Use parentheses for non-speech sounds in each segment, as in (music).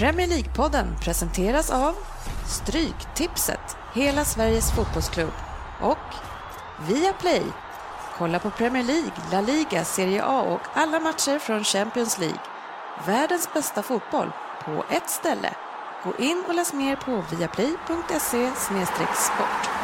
Premier League-podden presenteras av Stryktipset, hela Sveriges fotbollsklubb och Viaplay. Kolla på Premier League, La Liga, Serie A och alla matcher från Champions League. Världens bästa fotboll på ett ställe. Gå in och läs mer på viaplay.se sport.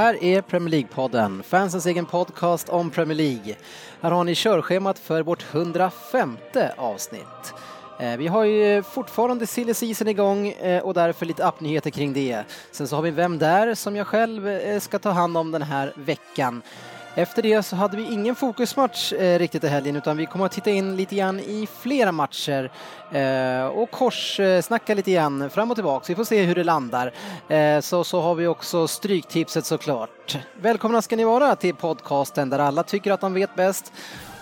Här är Premier League-podden, fansens egen podcast om Premier League. Här har ni körschemat för vårt 105 avsnitt. Eh, vi har ju fortfarande silly season igång eh, och därför lite appnyheter kring det. Sen så har vi Vem där? som jag själv eh, ska ta hand om den här veckan. Efter det så hade vi ingen fokusmatch eh, riktigt i helgen utan vi kommer att titta in lite grann i flera matcher eh, och korssnacka eh, lite grann fram och tillbaka. Vi får se hur det landar. Eh, så, så har vi också Stryktipset såklart. Välkomna ska ni vara till podcasten där alla tycker att de vet bäst.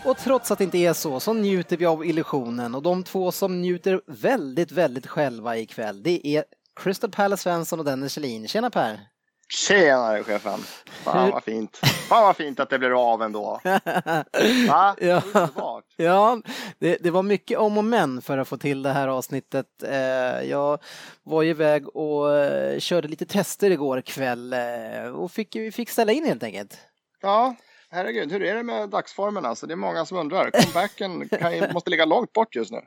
Och trots att det inte är så, så njuter vi av illusionen och de två som njuter väldigt, väldigt själva ikväll, det är Crystal Palace Svensson och Dennis Kjellin. Tjena Per! Tjenare chefen! Fan vad fint. Fan vad fint att det blir av ändå. (laughs) Va? Ja, ja det, det, var mycket om och men för att få till det här avsnittet. Eh, jag var ju iväg och eh, körde lite tester igår kväll eh, och fick, vi fick ställa in helt enkelt. Ja, herregud, hur är det med dagsformen alltså? Det är många som undrar. Comebacken kan, måste ligga långt bort just nu.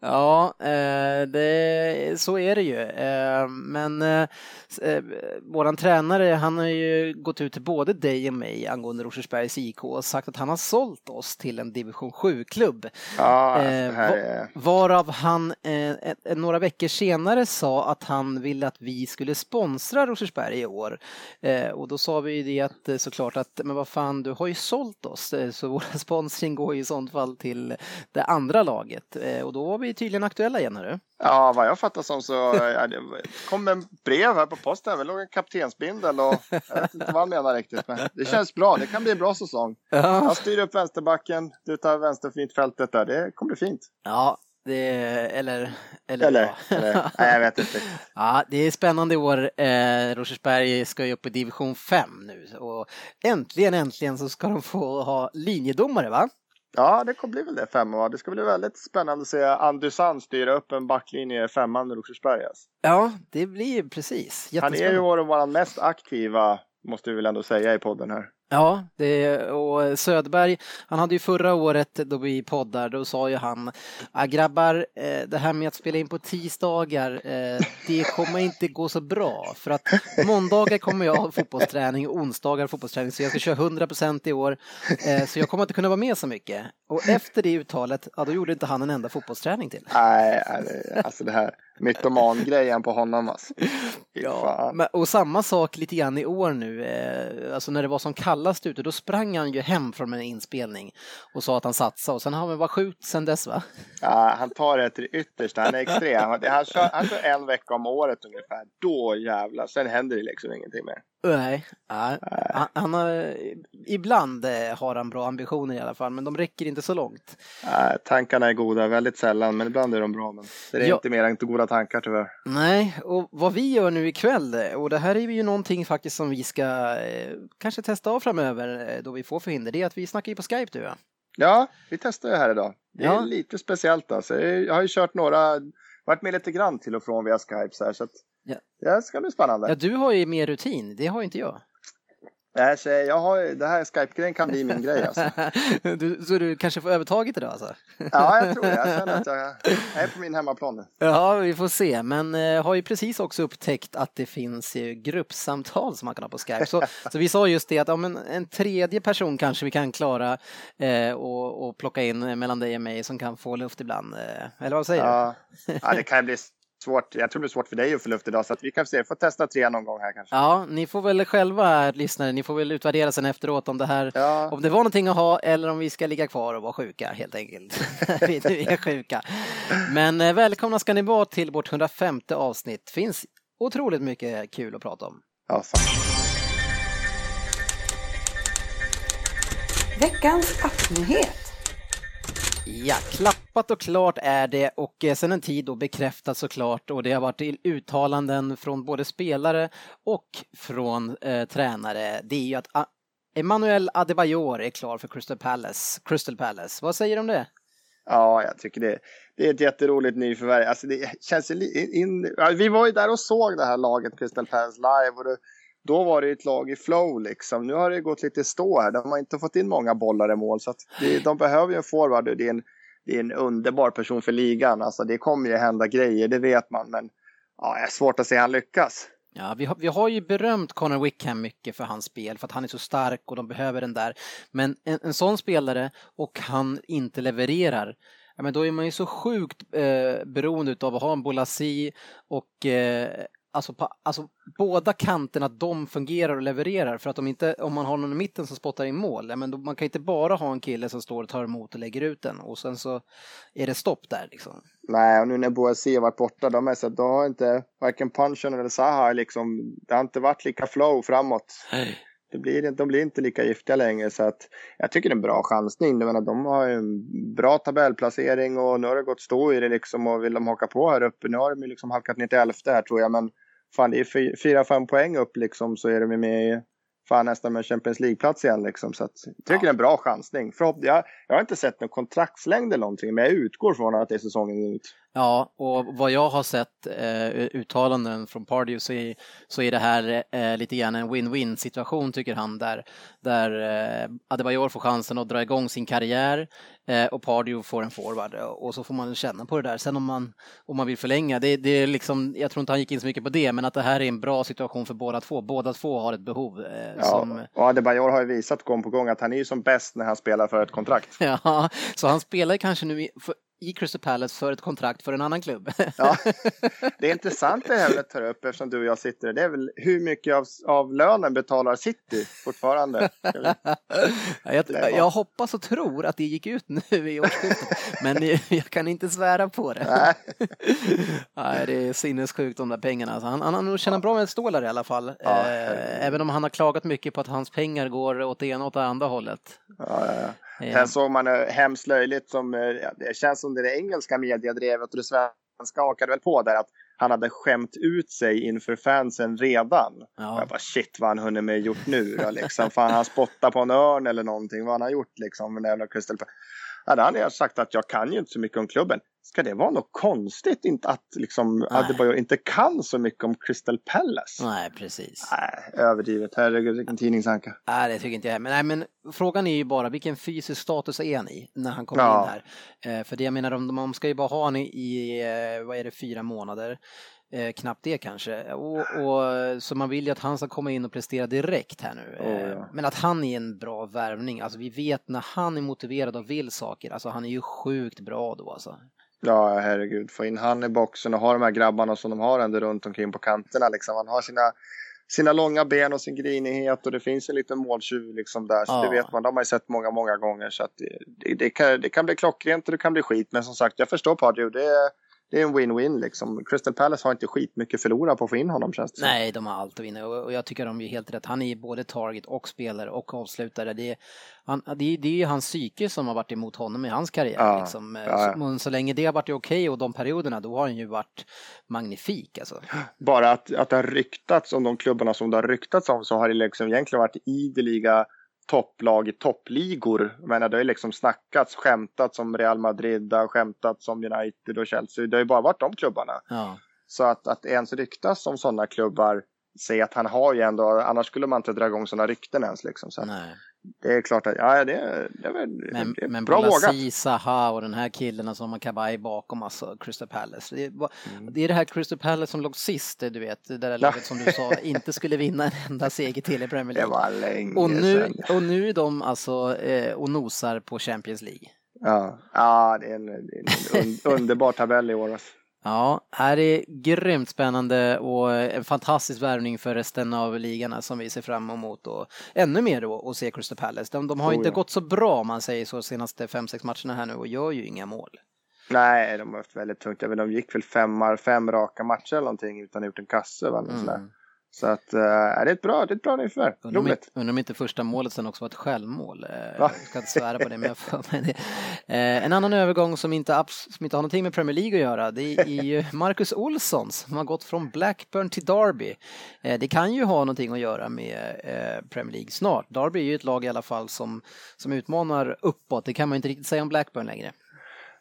Ja, eh, det, så är det ju. Eh, men eh, våran tränare, han har ju gått ut till både dig och mig angående Rosersbergs IK och sagt att han har sålt oss till en division 7-klubb. Ja, är... Varav han några veckor senare sa att han ville att vi skulle sponsra Rosersberg i år. Och då sa vi det att såklart att, men vad fan, du har ju sålt oss eh, så vår (laughs) sponsring går i sånt fall till det andra laget eh, och då var vi tydligen aktuella igen. Hörru. Ja, vad jag fattar som så ja, det kom en brev här på posten. Det låg en kaptensbindel och jag vet inte vad han menar riktigt. Men det känns bra. Det kan bli en bra säsong. Ja. Jag styr upp vänsterbacken. Du tar vänsterfältet där. Det kommer bli fint. Ja, det, eller, eller, eller, ja. eller nej, jag vet inte. (laughs) Ja, det är spännande i år. Eh, Rosersberg ska ju upp i division 5 nu och äntligen, äntligen så ska de få ha linjedomare va? Ja, det kommer bli väl det femman va? Det ska bli väldigt spännande att se Andusan styra upp en backlinje i femman med Rosersberg. Alltså. Ja, det blir precis. Han är ju vår mest aktiva, måste vi väl ändå säga i podden här. Ja, det, och Söderberg, han hade ju förra året då vi poddar, då sa ju han, ah, grabbar, eh, det här med att spela in på tisdagar, eh, det kommer inte gå så bra för att måndagar kommer jag ha fotbollsträning, onsdagar fotbollsträning, så jag ska köra 100% i år, eh, så jag kommer inte kunna vara med så mycket. Och efter det uttalet, ja då gjorde inte han en enda fotbollsträning till. Nej, alltså det här mytoman-grejen på honom alltså. (laughs) Ja, men, och samma sak lite grann i år nu, eh, alltså när det var som kallast ute, då sprang han ju hem från en inspelning och sa att han satsade och sen har han varit sjuk sen dess va? Ja, han tar det till det yttersta, han är extrem. Han kör, han kör en vecka om året ungefär, då jävlar, sen händer det liksom ingenting mer. Nej, ja, han, han har, ibland eh, har han bra ambitioner i alla fall, men de räcker inte så långt. Ja, tankarna är goda, väldigt sällan, men ibland är de bra. Men det är ja. inte mer än goda tankar tyvärr. Nej, och vad vi gör nu ikväll, och det här är ju någonting faktiskt som vi ska eh, kanske testa av framöver eh, då vi får förhinder, det är att vi snackar ju på Skype du ja. Ja, vi testar ju här idag. Det är ja. lite speciellt alltså. Jag har ju kört några, varit med lite grann till och från via Skype så här, så att Ja. Det ska bli spännande. Ja, du har ju mer rutin, det har inte jag. Nej, så jag har, det här Skype-grejen kan bli min grej alltså. (laughs) du, så du kanske får övertaget idag alltså? ja, jag tror det. Jag känner att jag, är på min hemmaplan nu. Ja, vi får se. Men eh, har ju precis också upptäckt att det finns ju gruppsamtal som man kan ha på Skype. Så, (laughs) så vi sa just det att om en, en tredje person kanske vi kan klara eh, och, och plocka in mellan dig och mig som kan få luft ibland. Eh, eller vad säger ja. du? ja, det kan bli svårt. Jag tror det blir svårt för dig att få luft idag så att vi kan se, får testa tre någon gång här kanske. Ja, ni får väl själva lyssnare, ni får väl utvärdera sen efteråt om det här, ja. om det var någonting att ha eller om vi ska ligga kvar och vara sjuka helt enkelt. (laughs) vi är sjuka. Men eh, välkomna ska ni vara till vårt 105 avsnitt. Finns otroligt mycket kul att prata om. Ja, fan. Veckans appnyhet. Ja, klappat och klart är det och eh, sen en tid då bekräftat såklart och det har varit uttalanden från både spelare och från eh, tränare. Det är ju att A Emmanuel Adebayor är klar för Crystal Palace. Crystal Palace. Vad säger du om det? Ja, jag tycker det, det är ett jätteroligt nyförvärv. Alltså det känns in, vi var ju där och såg det här laget Crystal Palace live och det, då var det ett lag i flow liksom. Nu har det gått lite stå här. De har inte fått in många bollar i mål så att det, de behöver ju en forward och det är en, det är en underbar person för ligan. Alltså det kommer ju hända grejer, det vet man. Men ja, det är svårt att se han lyckas. Ja, vi har, vi har ju berömt Connor Wickham mycket för hans spel, för att han är så stark och de behöver den där. Men en, en sån spelare och han inte levererar, ja, men då är man ju så sjukt eh, beroende av att ha en Bolasi och eh, alltså, på, alltså båda kanterna, de fungerar och levererar. För att om, inte, om man har någon i mitten som spottar in mål, ja, men då, man kan inte bara ha en kille som står och tar emot och lägger ut den och sen så är det stopp där liksom. Nej, och nu när Boasi har varit borta, de är så då har inte varken Punchen eller Zaha liksom, det har inte varit lika flow framåt. Nej. Det blir, de blir inte lika giftiga längre så att jag tycker det är en bra chansning. Jag menar, de har ju en bra tabellplacering och nu har det gått stå i det liksom och vill de haka på här uppe. Nu har de liksom halkat ner till elfte här tror jag men fan det är fyra, fem poäng upp liksom så är de med i fan nästan med Champions League-plats igen liksom. Så att, jag tycker ja. det är en bra chansning. Förhopp jag, jag har inte sett någon kontraktslängd eller någonting men jag utgår från att det är säsongen ut. Ja, och vad jag har sett eh, uttalanden från Pardew så är, så är det här eh, lite grann en win-win situation tycker han där, där eh, Adebayor får chansen att dra igång sin karriär eh, och Pardew får en forward och så får man känna på det där. Sen om man, om man vill förlänga, det, det är liksom, jag tror inte han gick in så mycket på det, men att det här är en bra situation för båda två. Båda två har ett behov. Eh, ja, som... och Adebayor har ju visat gång på gång att han är ju som bäst när han spelar för ett kontrakt. (laughs) Ja, så han spelar kanske nu, för, i Crystal Palace för ett kontrakt för en annan klubb. (laughs) ja, det är intressant det här att ta upp eftersom du och jag sitter Det är väl hur mycket av, av lönen betalar City fortfarande? (laughs) jag, jag, hoppas och tror att det gick ut nu i årsskiftet, (laughs) men jag kan inte svära på det. Nej. Nej, det är sinnessjukt de där pengarna. Alltså, han, han har nog tjänat bra med stålar i alla fall. Ja, eh, även om han har klagat mycket på att hans pengar går åt det ena och åt det andra hållet. Ja, ja. Sen såg man eh, hemskt löjligt som, eh, det känns som det engelska mediedrevet och det svenska hakade väl på där att han hade skämt ut sig inför fansen redan. Ja. Jag bara shit vad han hunnit med gjort nu då liksom. Fan han spottar på en örn eller någonting vad han har gjort liksom. Med den Crystal hade han sagt att jag kan ju inte så mycket om klubben. Ska det vara något konstigt inte att liksom Adebayor inte kan så mycket om Crystal Palace? Nej, precis. Nej, överdrivet. Herregud, vilken tidningsanka. Nej, det tycker inte jag. Men, nej, men frågan är ju bara vilken fysisk status är han i när han kommer ja. in här? Eh, för det jag menar, de, de ska ju bara ha honom i, eh, vad är det, fyra månader. Eh, knappt det kanske. Och, och, så man vill ju att han ska komma in och prestera direkt här nu. Oh, ja. Men att han är en bra värvning, alltså vi vet när han är motiverad och vill saker, alltså han är ju sjukt bra då alltså. Ja, herregud, få in han i boxen och ha de här grabbarna som de har ändå runt omkring på kanterna liksom. Han har sina sina långa ben och sin grinighet och det finns en liten måltjuv liksom där. Så ja. det vet man, de har ju sett många, många gånger. Så det, det, det, kan, det kan bli klockrent och det kan bli skit. Men som sagt, jag förstår Pardew. Det, det är en win-win liksom. Crystal Palace har inte skitmycket förlora på att få in honom känns det Nej, de har allt att vinna och jag tycker de är helt rätt. Han är både target och spelare och avslutare. Det är, han, det är, det är ju hans psyke som har varit emot honom i hans karriär. Ja, liksom. ja. Så, så, länge det har varit okej okay och de perioderna, då har han ju varit magnifik. Alltså. Bara att, att det har ryktats om de klubbarna som det har ryktats om så har det liksom egentligen varit ideliga topplag i toppligor. Men det har ju liksom snackats, skämtats om Real Madrid, det har skämtats om United och Chelsea. Det har ju bara varit de klubbarna. Ja. Så att, att ens ryktas om sådana klubbar, se att han har ju ändå, annars skulle man inte dra igång sådana rykten ens liksom. Så Nej det är klart att, ja det, det, är, men, det är men bra vågat. Men Zaha och den här killen som har kabaj bakom, alltså Crystal Palace. Det är, mm. det är det här Crystal Palace som låg sist, du vet, det där laget som du sa (laughs) inte skulle vinna en enda seger till i Premier League. Det var länge och nu, sedan. Och nu är de alltså eh, och nosar på Champions League. Ja, ja det är en, är en (laughs) underbar tabell i år. Alltså. Ja, här är grymt spännande och en fantastisk värvning för resten av ligan som vi ser fram emot och ännu mer då att se Crystal Palace. De, de har oh, inte ja. gått så bra om man säger så senaste fem sex matcherna här nu och gör ju inga mål. Nej, de har haft väldigt tungt. Jag vet, de gick väl fem, fem raka matcher eller någonting utan att gjort en kasse. Va? Mm. Så att, äh, det är ett bra, det är ett bra nyförvärv. Roligt. Undrar om inte första målet sen också var ett självmål. Eh, jag ska inte svära på det, men jag får (laughs) med det. Eh, en annan övergång som inte, som inte har någonting med Premier League att göra, det är ju (laughs) Marcus Olsson som har gått från Blackburn till Derby. Det kan ju ha någonting att göra med Premier League snart. Derby är ju ett lag i alla fall som, som utmanar uppåt, det kan man inte riktigt säga om Blackburn längre.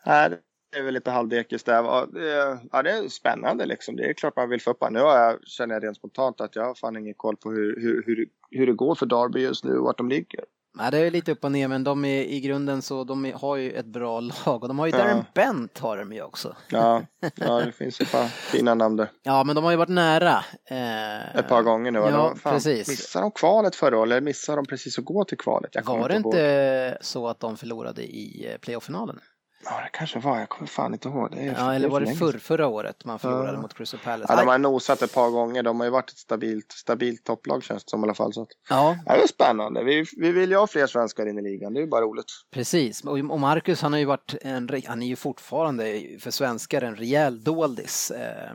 Nej, det är väl lite halvdekis där. Ja, det är spännande liksom. Det är klart man vill få upp Nu har jag, känner jag rent spontant att jag har fan ingen koll på hur, hur, hur, hur det går för Derby just nu och vart de ligger. Nej, det är lite upp och ner, men de är i grunden så de har ju ett bra lag och de har ju ja. Darren Bent har de ju också. Ja, ja det finns ett par fina namn där. Ja, men de har ju varit nära. Eh... Ett par gånger nu. Ja, fan, precis. Missade de kvalet förra året eller missade de precis att gå till kvalet? Var det inte så att de förlorade i eh, playoff-finalen? Ja, det kanske var. Jag kommer fan inte ihåg. Det ja, eller var det för, förra året man förlorade ja. mot Crystal Palace? Ja, de har nosat ett par gånger. De har ju varit ett stabilt, stabilt topplag känns det som i alla fall. Så att, ja. Det är spännande. Vi, vi vill ju ha fler svenskar in i ligan. Det är ju bara roligt. Precis. Och Marcus, han har ju varit en, han är ju fortfarande för svenskar en rejäl doldis. Eh,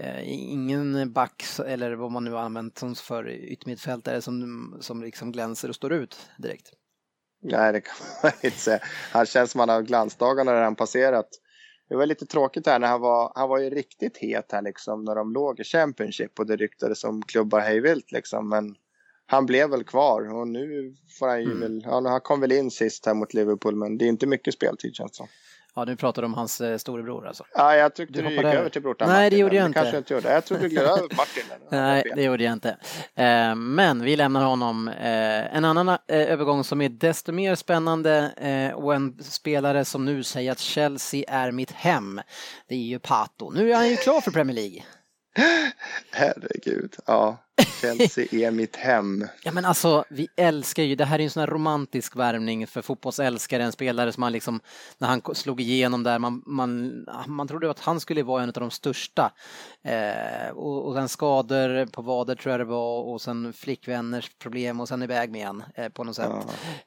eh, ingen back eller vad man nu har använt som för yttermittfältare som, som liksom glänser och står ut direkt. Nej, det kan man (laughs) inte säga. Han känns som han har glansdagarna redan passerat. Det var lite tråkigt här när han var, han var ju riktigt het här liksom när de låg i Championship och det ryktades om klubbar hejvilt liksom. Men han blev väl kvar och nu får han ju mm. väl, ja, han kom väl in sist här mot Liverpool men det är inte mycket speltid känns det som. Ja, du pratar om hans eh, storebror alltså? Ja, jag tyckte du, du gick över till brorsan Nej, det gjorde jag inte. kanske inte gjorde. Jag trodde du gled över (laughs) Martin. Nej, det gjorde jag inte. Eh, men vi lämnar honom. Eh, en annan övergång som är desto mer spännande och en spelare som nu säger att Chelsea är mitt hem. Det är ju Pato. Nu är han ju klar för Premier League. (gasps) Herregud, ja. Chelsea är mitt hem. Ja men alltså, vi älskar ju, det här är en sån här romantisk värvning för fotbollsälskare, en spelare som man liksom, när han slog igenom där, man, man, man trodde att han skulle vara en av de största. Eh, och, och sen skador på vader tror jag det var och sen flickvänners problem och sen iväg med igen eh, på något sätt.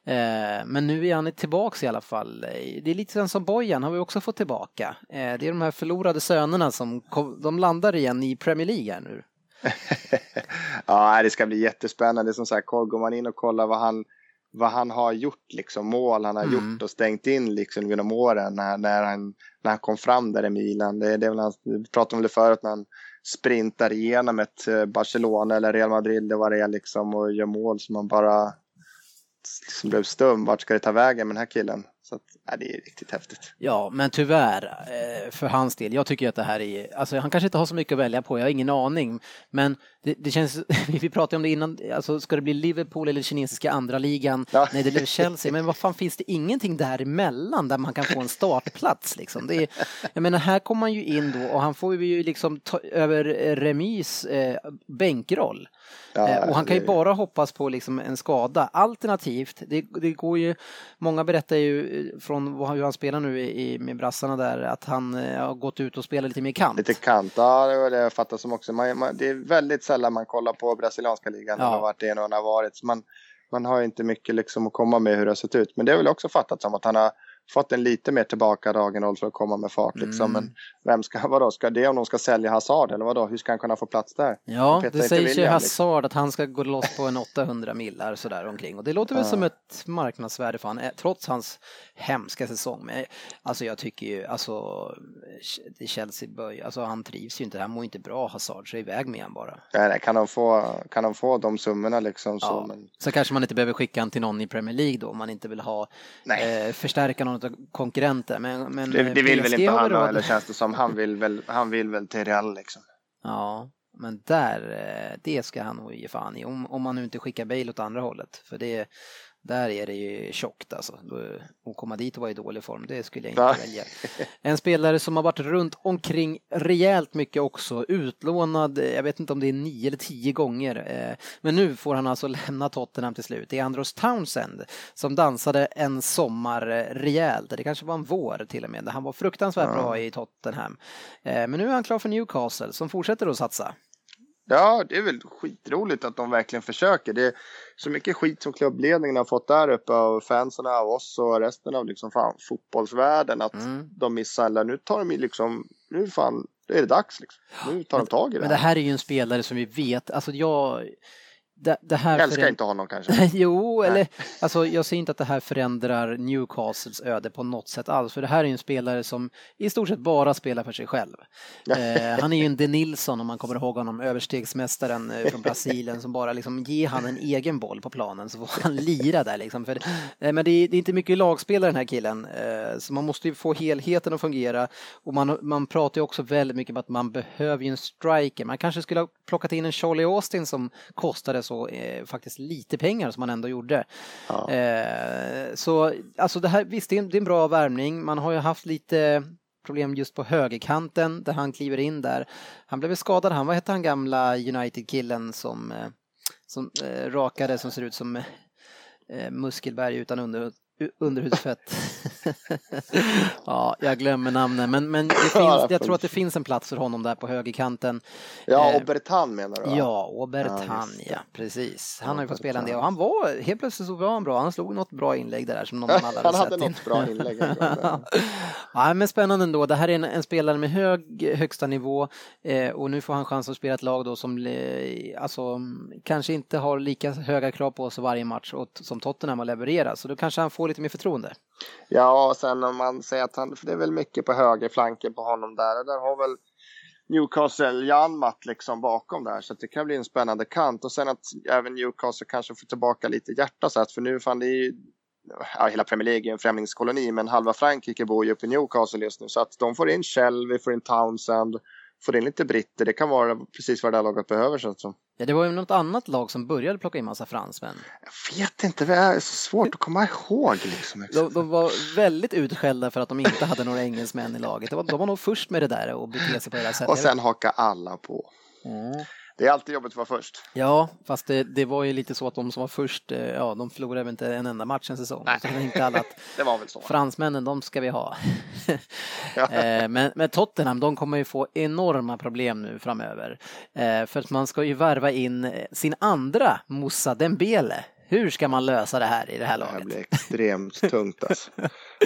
Ja. Eh, men nu är han tillbaks i alla fall. Det är lite sen som Bojan har vi också fått tillbaka. Eh, det är de här förlorade sönerna som de landar igen i Premier League här nu. (laughs) ja, det ska bli jättespännande. Som sagt, går man in och kollar vad han, vad han har gjort, liksom mål han har mm. gjort och stängt in liksom genom åren när, när, han, när han kom fram där i Milan. Det, det är väl han, vi pratade om det förut när han sprintar igenom ett eh, Barcelona eller Real Madrid eller vad det är liksom och gör mål som man bara liksom blev stum. Vart ska det ta vägen med den här killen? Så att, ja, det är riktigt häftigt. Ja, men tyvärr eh, för hans del. Jag tycker att det här är, alltså han kanske inte har så mycket att välja på, jag har ingen aning. Men det, det känns, (laughs) vi pratade om det innan, alltså ska det bli Liverpool eller kinesiska andra ligan? Ja. Nej, det blir Chelsea. Men vad fan finns det ingenting däremellan där man kan få en startplats liksom? Det är, jag menar, här kommer man ju in då och han får ju liksom ta över Remis eh, bänkroll. Ja, eh, och han kan ju bara hoppas på liksom en skada. Alternativt, det, det går ju, många berättar ju från hur han spelar nu i, med brassarna där, att han eh, har gått ut och spelat lite mer kant. Lite kant, ja det var det jag fattade som också. Man, man, det är väldigt sällan man kollar på brasilianska ligan, ja. vart det är någon har varit. Man, man har inte mycket liksom att komma med hur det har sett ut. Men det har väl också fattat som att han har fått en lite mer tillbakadragen roll för att komma med fart. Liksom. Mm. Men vem ska, (laughs) vadå, ska det om de ska sälja Hazard eller vadå? Hur ska han kunna få plats där? Ja, det sägs ju liksom. Hazard att han ska gå loss på en 800 millar sådär omkring och det låter väl ja. som ett marknadsvärde för han, trots hans hemska säsong. Men alltså jag tycker ju, alltså Chelsea bör, alltså han trivs ju inte, han mår inte bra Hazard, så iväg med han bara. Nej, nej, kan de få, kan de få de summorna liksom så. Ja. Men... Så kanske man inte behöver skicka han till någon i Premier League då, om man inte vill ha, eh, förstärka någon av konkurrenter. Men, men det, det vill PSG väl inte han, då, eller känns det som, han vill väl, han vill väl till Real liksom. Ja, men där, eh, det ska han nog ge fan i. Om, om man nu inte skickar Bale åt andra hållet. För det, där är det ju tjockt alltså. Att komma dit och vara i dålig form, det skulle jag inte ja. välja. En spelare som har varit runt omkring rejält mycket också, utlånad, jag vet inte om det är nio eller tio gånger. Eh, men nu får han alltså (laughs) lämna Tottenham till slut. Det är Andros Townsend som dansade en sommar rejält, det kanske var en vår till och med, han var fruktansvärt ja. bra i Tottenham. Eh, men nu är han klar för Newcastle som fortsätter att satsa. Ja, det är väl skitroligt att de verkligen försöker. Det är så mycket skit som klubbledningen har fått där uppe av fansen, av oss och resten av liksom fan, fotbollsvärlden att mm. de missar. Eller nu tar de liksom, nu fan, då är det dags. Liksom. Nu tar de tag i det. Men det här är ju en spelare som vi vet, alltså jag det, det här älskar föränd... inte honom kanske. (laughs) jo, Nej. eller alltså jag ser inte att det här förändrar Newcastles öde på något sätt alls, för det här är en spelare som i stort sett bara spelar för sig själv. eh, han är ju en (laughs) De Nilsson om man kommer ihåg honom, överstegsmästaren eh, från (laughs) Brasilien som bara liksom ger han en egen boll på planen så får han lira där liksom. För, eh, men det är, det är, inte mycket lagspelare den här killen, eh, så man måste ju få helheten att fungera och man, man pratar ju också väldigt mycket om att man behöver ju en striker. Man kanske skulle ha plockat in en Charlie Austin som kostade så eh, faktiskt lite pengar som man ändå gjorde. Ja. Eh, så alltså det här, visst det är, en, det är en bra värmning. Man har ju haft lite problem just på högerkanten där han kliver in där. Han blev skadad, han, vad hette han gamla United-killen som, eh, som eh, rakade som ser ut som eh, Muskelberg utan under, underhudsfett. (laughs) ja, jag glömmer namnen, men, men (laughs) finns, jag tror att det finns en plats för honom där på högerkanten. Ja, eh, Obertan menar du? Ja, Obertan, ja, ja, precis. Han har ju fått spela en del och han var, helt plötsligt så var han bra, han slog något bra inlägg där som någon annan hade (laughs) Han hade något bra inlägg. ja, men spännande ändå. Det här är en, en spelare med hög högsta nivå eh, och nu får han chans att spela ett lag då som eh, alltså, kanske inte har lika höga krav på sig varje match och, som Tottenham har levererat, så då kanske han får lite mer förtroende. Ja, och sen om man säger att han, för det är väl mycket på högerflanken på honom där, och där har väl Newcastle Janmat liksom bakom där så det kan bli en spännande kant och sen att även Newcastle kanske får tillbaka lite hjärta så att för nu fan det är ju ja, hela Premier League är en främlingskoloni men halva Frankrike bor ju uppe i Newcastle just nu så att de får in Shelby, får in Townsend, får in lite britter. Det kan vara precis vad det här laget behöver känns som. Ja, det var ju något annat lag som började plocka in massa fransmän. Jag vet inte, det är så svårt att komma ihåg. Liksom. De, de, var väldigt utskällda för att de inte hade några engelsmän i laget. De var, de var nog först med det där och bete sig på det där sättet. Och sen haka alla på. Mm. Det är alltid jobbigt att vara först. Ja, fast det, det, var ju lite så att de som var först, eh, ja, de förlorade väl inte en enda match en säsong. Nej. Så det, inte alla att (laughs) det var väl så. Fransmännen, de ska vi ha. (laughs) Eh, men, men Tottenham, de kommer ju få enorma problem nu framöver. Eh, för att man ska ju värva in sin andra Moussa Dembele hur ska man lösa det här i det här laget? Det här blir extremt tungt alltså.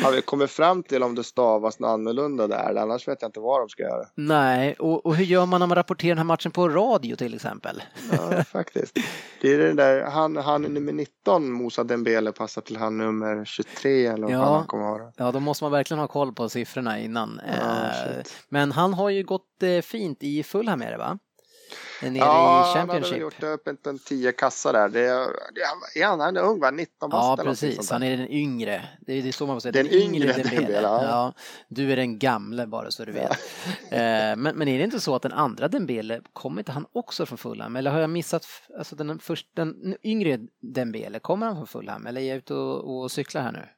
Har vi kommit fram till om det stavas något annorlunda där? Annars vet jag inte vad de ska göra. Nej, och, och hur gör man när man rapporterar den här matchen på radio till exempel? Ja, faktiskt. Det är den där, han, han nummer 19, Moussa Dembele, passar till han nummer 23 eller vad ja, han kommer vara. Ja, då måste man verkligen ha koll på siffrorna innan. Ja, eh, men han har ju gått eh, fint i Fulham är det va? Nere ja, i Championship. han hade gjort upp en, tio kassa där. Det, det, är han, han är ung va? 19 bast Ja, precis. Han är den yngre. Det är, det är så man får säga. Den, den yngre, yngre (laughs) Dembele. Ja. ja. Du är den gamle bara så du vet. Ja. Eh, men, men är det inte så att den andra Dembele, kommer inte han också från Fulham? Eller har jag missat, alltså den, först, den yngre Dembele, kommer han från Fulham? Eller är jag ute och, och cyklar här nu?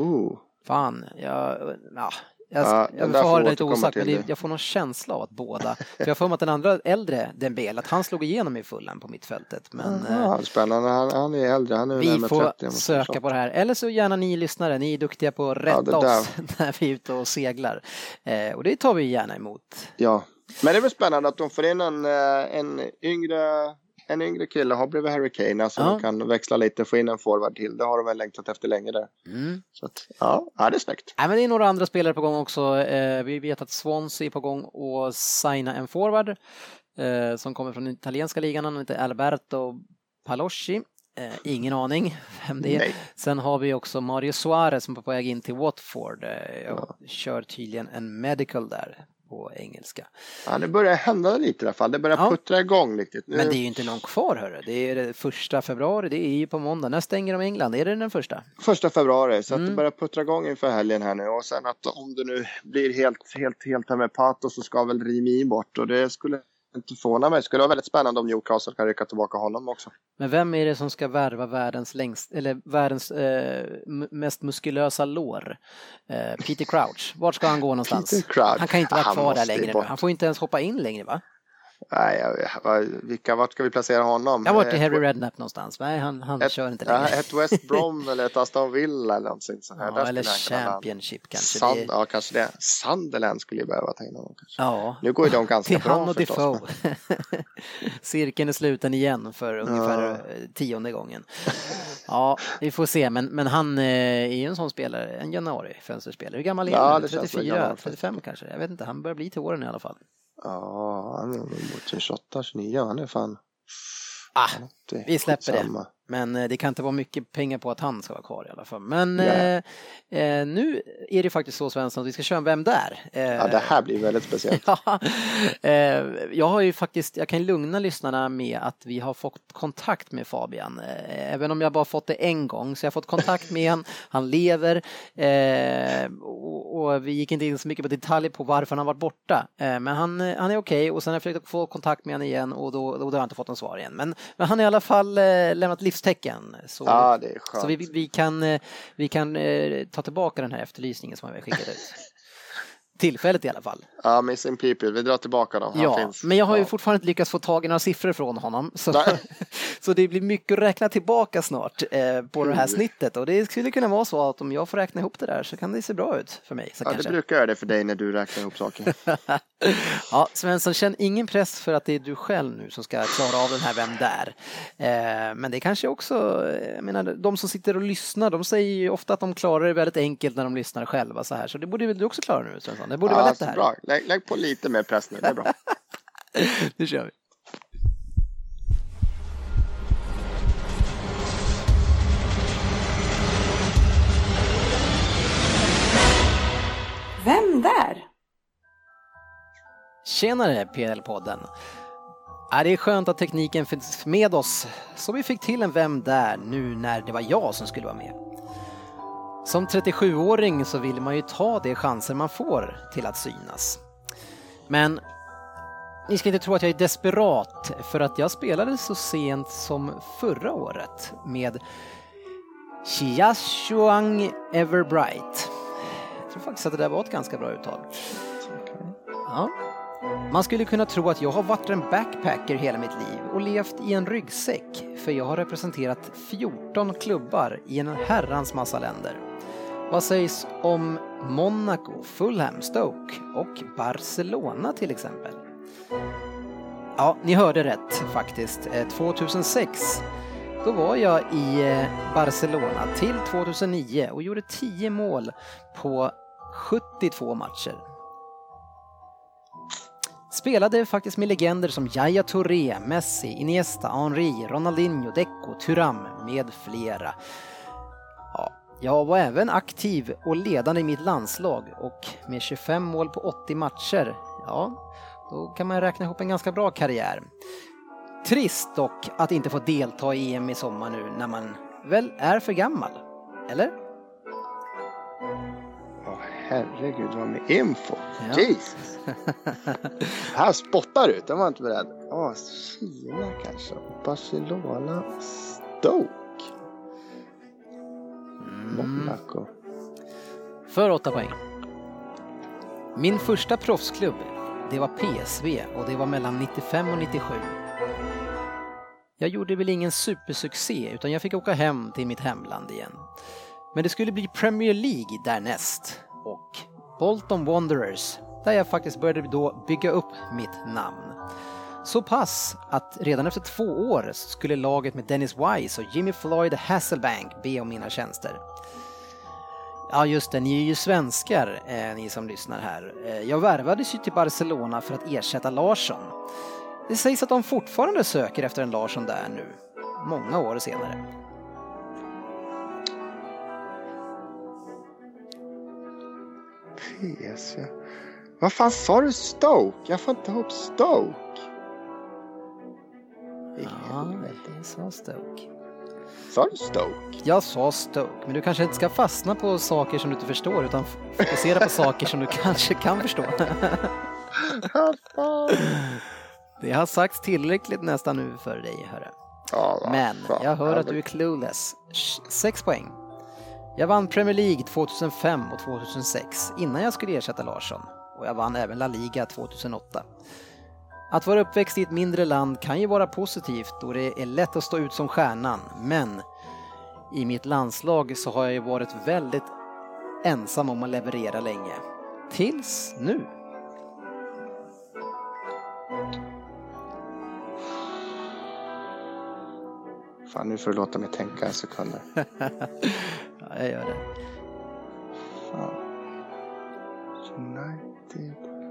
Oh. Fan, jag, ja, jag, ja, jag får ha det lite osagt, men det, jag får någon känsla av att båda, (laughs) för jag får mig att den andra äldre Dembele, att han slog igenom i fullen på mittfältet. Men, ja, spännande, han, han, är äldre, han är Vi får 30, söka på det här, eller så gärna ni lyssnare, ni är duktiga på att rätta ja, oss (laughs) när vi är ute och seglar. Eh, och det tar vi gärna emot. Ja, men det är väl spännande att de får in en, eh, en yngre en yngre kille har blivit Harry Kane, alltså ja. de kan växla lite, få in en forward till. Det har de väl längtat efter länge där. Mm. Så att, ja, ja, det är snyggt. Ja, men det är några andra spelare på gång också. Eh, vi vet att Swansea är på gång att signa en forward eh, som kommer från den italienska ligan, han heter Alberto Palosci. Eh, ingen aning (laughs) vem det är. Nej. Sen har vi också Mario Suarez som är på väg in till Watford. Eh, ja. Kör tydligen en medical där på engelska. Ja, det börjar hända lite i alla fall. Det börjar ja. puttra igång riktigt. Nu... Men det är ju inte långt kvar hörru. Det är första februari, det är ju på måndag. När stänger de England? Är det den första? Första februari, så mm. att det börjar puttra igång inför helgen här nu. Och sen att om det nu blir helt, helt, helt här med Pato så ska väl Rimi bort. Och det skulle inte förvåna mig. Det skulle vara väldigt spännande om Newcastle kan rycka tillbaka honom också. Men vem är det som ska värva världens längst, eller världens eh, mest muskulösa lår? Eh, Peter Crouch. Vart ska han gå någonstans? Peter Crouch. Han kan inte vara kvar där längre nu. Han får inte ens hoppa in längre va? Nej, vilka, vart ska vi placera honom? Jag har varit i Harry Redknapp någonstans. Nej, han, han ett, kör inte längre. Ett West (laughs) Brom eller ett Aston Villa eller någonting sånt här. Ja, eller Championship kanske. Sand, det... Ja, kanske det. Sunderland skulle ju behöva ta in honom. Kanske. Ja. Nu går ju de ganska (laughs) bra han och förstås. (laughs) Cirkeln är sluten igen för ungefär ja. tionde gången. Ja, vi får se, men, men han eh, är ju en sån spelare, en januari fönsterspelare. Hur gammal är han? Ja, 34, 35 kanske? Jag vet inte, han börjar bli till åren i alla fall. Ja, han är nog 28, 29. Han är fan... Ah, vi släpper det. Men eh, det kan inte vara mycket pengar på att han ska vara kvar i alla fall. Men eh, eh, nu är det faktiskt så Svensson att vi ska köra en Vem där? Eh, ja, det här blir väldigt speciellt. (laughs) ja, eh, jag har ju faktiskt, jag kan lugna lyssnarna med att vi har fått kontakt med Fabian. Även om jag bara fått det en gång så jag har fått kontakt med honom, han lever och, vi gick inte in så mycket på detaljer på varför han har varit borta. men han, han är okej okay, och sen har jag försökt få kontakt med honom igen och då, då, har jag inte fått någon svar igen. Men, men han har i alla fall lämnat livstecken. Så, skönt. så vi, vi kan, eh, vi kan eh, ta tillbaka den här efterlysningen som vi skickade ut. Tillfället i alla fall. Ja, Missing People, vi drar tillbaka dem. Ja, finns. men jag har ju fortfarande inte lyckats få tag i några siffror från honom. Så, (laughs) så det blir mycket att räkna tillbaka snart eh, på det här snittet. Och det skulle kunna vara så att om jag får räkna ihop det där så kan det se bra ut för mig. Ja, kanske. det brukar göra det för dig när du räknar ihop saker. (laughs) ja, Svensson, känn ingen press för att det är du själv nu som ska klara av den här Vem där? Eh, men det kanske också, eh, jag menar, de som sitter och lyssnar, de säger ju ofta att de klarar det väldigt enkelt när de lyssnar själva så här. Så det borde väl du också klara nu, Svensson? Det borde ja, vara lätt det här. Bra. Lägg, lägg på lite mer press nu, det är bra. (laughs) nu kör vi. Vem där? Tjenare PL-podden! det är skönt att tekniken finns med oss, så vi fick till en Vem där nu när det var jag som skulle vara med. Som 37-åring så vill man ju ta de chanser man får till att synas. Men ni ska inte tro att jag är desperat för att jag spelade så sent som förra året med Chiashuang Everbright. Jag tror faktiskt att det där var ett ganska bra uttal. Ja. Man skulle kunna tro att jag har varit en backpacker hela mitt liv och levt i en ryggsäck för jag har representerat 14 klubbar i en herrans massa länder. Vad sägs om Monaco, Fulham, Stoke och Barcelona till exempel? Ja, ni hörde rätt faktiskt. Eh, 2006 då var jag i eh, Barcelona till 2009 och gjorde 10 mål på 72 matcher. Spelade faktiskt med legender som Jaya Touré, Messi, Iniesta, Henri, Ronaldinho, Deco, Thuram med flera. Ja, jag var även aktiv och ledande i mitt landslag och med 25 mål på 80 matcher, ja, då kan man räkna ihop en ganska bra karriär. Trist dock att inte få delta i EM i sommar nu när man väl är för gammal, eller? Åh herregud vad med info. Ja. Jesus. (laughs) här spottar ut, den var inte beredd. Åh, Kina kanske. Barcelona. Stoke. Monaco. För åtta poäng. Min första proffsklubb, det var PSV och det var mellan 95 och 97. Jag gjorde väl ingen supersuccé utan jag fick åka hem till mitt hemland igen. Men det skulle bli Premier League därnäst och Bolton Wanderers där jag faktiskt började då bygga upp mitt namn. Så pass att redan efter två år skulle laget med Dennis Wise och Jimmy Floyd Hasselbank be om mina tjänster. Ja just det, ni är ju svenskar eh, ni som lyssnar här. Eh, jag värvades ju till Barcelona för att ersätta Larsson. Det sägs att de fortfarande söker efter en Larsson där nu, många år senare. PSV. Vad fan sa du Stoke? Jag får inte ihop Stoke. Ja, det sa Stoke. Sa du Stoke? Jag sa Stoke, men du kanske inte ska fastna på saker som du inte förstår utan fokusera på saker som du kanske kan förstå. (laughs) det har sagts tillräckligt nästan nu för dig, hörru. Men jag hör att du är clueless. Sex poäng. Jag vann Premier League 2005 och 2006 innan jag skulle ersätta Larsson och jag vann även La Liga 2008. Att vara uppväxt i ett mindre land kan ju vara positivt då det är lätt att stå ut som stjärnan, men i mitt landslag så har jag ju varit väldigt ensam om att leverera länge. Tills nu. Fan, nu får du låta mig tänka en sekund. (laughs) ja, jag gör det. Fan. United.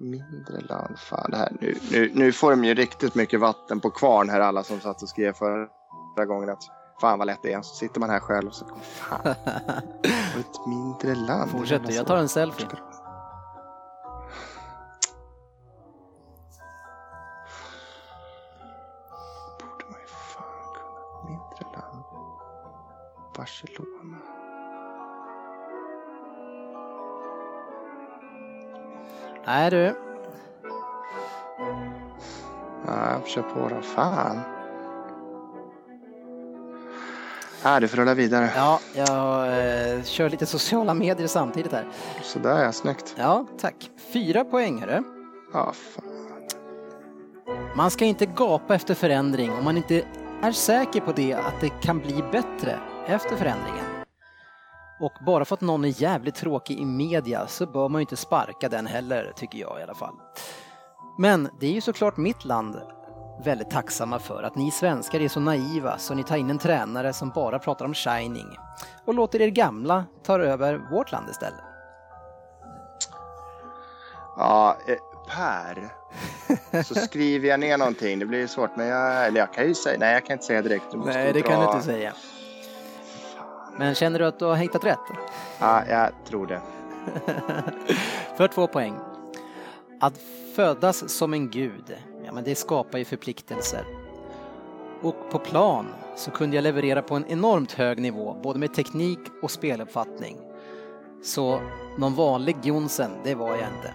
Mindre land. Fan, det här, nu, nu, nu får de ju riktigt mycket vatten på kvarn här alla som satt och skrev förra gången att fan vad lätt det är. Så sitter man här själv och så fan. (laughs) ett mindre land. Fortsätt jag tar en selfie. Kör på då. Fan. Ja, du får rulla vidare. Ja, jag eh, kör lite sociala medier samtidigt här. Sådär ja, snyggt. Ja, tack. Fyra poäng hörru. Ja, fan. Man ska inte gapa efter förändring om man inte är säker på det att det kan bli bättre efter förändringen. Och bara för att någon är jävligt tråkig i media så bör man ju inte sparka den heller, tycker jag i alla fall. Men det är ju såklart mitt land väldigt tacksamma för att ni svenskar är så naiva så ni tar in en tränare som bara pratar om shining och låter er gamla ta över vårt land istället. Ja, eh, Per. (laughs) Så skriver jag ner någonting. Det blir svårt, men jag, eller jag kan ju säga, nej jag kan inte säga direkt. Du måste Nej, det dra... kan du inte säga. Men känner du att du har hittat rätt? Ja, jag tror det. (laughs) För två poäng. Att födas som en gud, ja men det skapar ju förpliktelser. Och på plan så kunde jag leverera på en enormt hög nivå, både med teknik och speluppfattning. Så någon vanlig Jonsen, det var jag inte.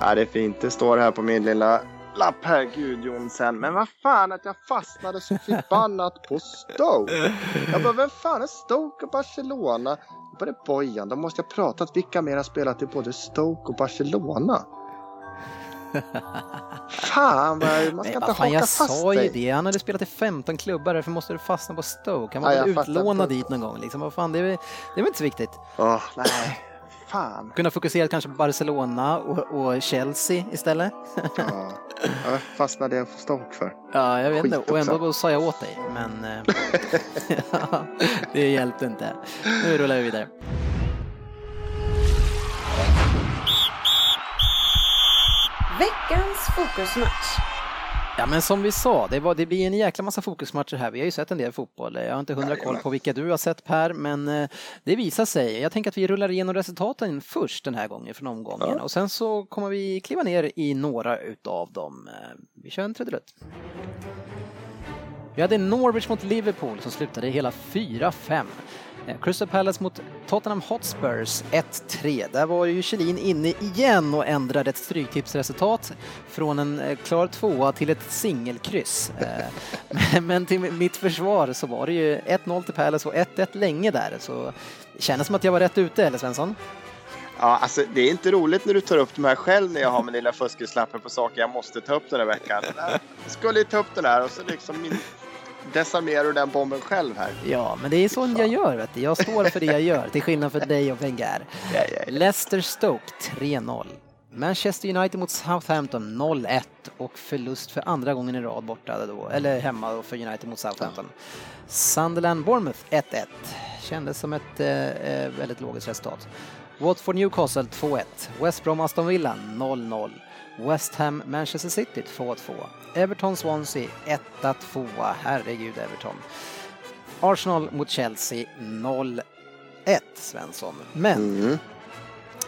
Ja, det är fint. Det står här på min lilla lapp här, Gud Jonsen. Men vad fan att jag fastnade så förbannat på Stoke. Jag bara, vem fan är Stoke och Barcelona? Jag började bojan, då måste jag prata att vilka mer har spelat i både Stoke och Barcelona. (laughs) Fan, man ska Nej, inte fan, haka jag fast sa ju dig. det. Han hade spelat i 15 klubbar, därför måste du fastna på Stoke. Han var Ja, jag utlånad dit någon gång. Liksom. Vad fan, det, är, det är väl inte så viktigt. Åh, nej. Fan. Kunna fokusera kanske på Barcelona och, och Chelsea istället. Ja. Vad fastnade jag på Stoke för? Ja, jag vet inte. Och ändå sa jag åt dig. Men eh, ja, (laughs) det hjälpte inte. Nu rullar vi vidare. Veckans fokusmatch. Ja, men som vi sa, det, var, det blir en jäkla massa fokusmatcher här. Vi har ju sett en del fotboll. Jag har inte hundra koll på vilka du har sett Per, men eh, det visar sig. Jag tänker att vi rullar igenom resultaten först den här gången från omgången och sen så kommer vi kliva ner i några utav dem. Eh, Vi kör en trudelutt. Vi hade Norwich mot Liverpool som slutade hela 4-5. Eh, Crystal Palace mot Tottenham Hotspurs 1-3. Där var ju Kjellin inne igen och ändrade ett stryktipsresultat från en eh, klar tvåa till ett singelkryss. Eh, (laughs) men- till mitt försvar så var det ju 1-0 till Palace och 1-1 länge där. Så det kändes som att jag var rätt ute, eller Svensson? Ja, alltså det är inte roligt när du tar upp de här själv när jag har min lilla fuskeslappen på saker jag måste ta upp den här veckan. Jag skulle ju ta upp den här och så liksom min desarmerar du den bomben själv här. Ja, men det är så jag gör, vet du. Jag står för det jag gör, till skillnad från dig och Wenger. Ja, ja, ja. Leicester Stoke 3-0. Manchester United mot Southampton 0-1 och förlust för andra gången i rad borta då, eller hemma då för United mot Southampton. Sunderland Bournemouth 1-1. Kändes som ett eh, eh, väldigt logiskt resultat. Watford Newcastle 2-1. West Brom Aston Villa 0-0. West Ham Manchester City 2-2. Everton Swansea 1-2. Herregud Everton. Arsenal mot Chelsea 0-1 Svensson. Men Mm.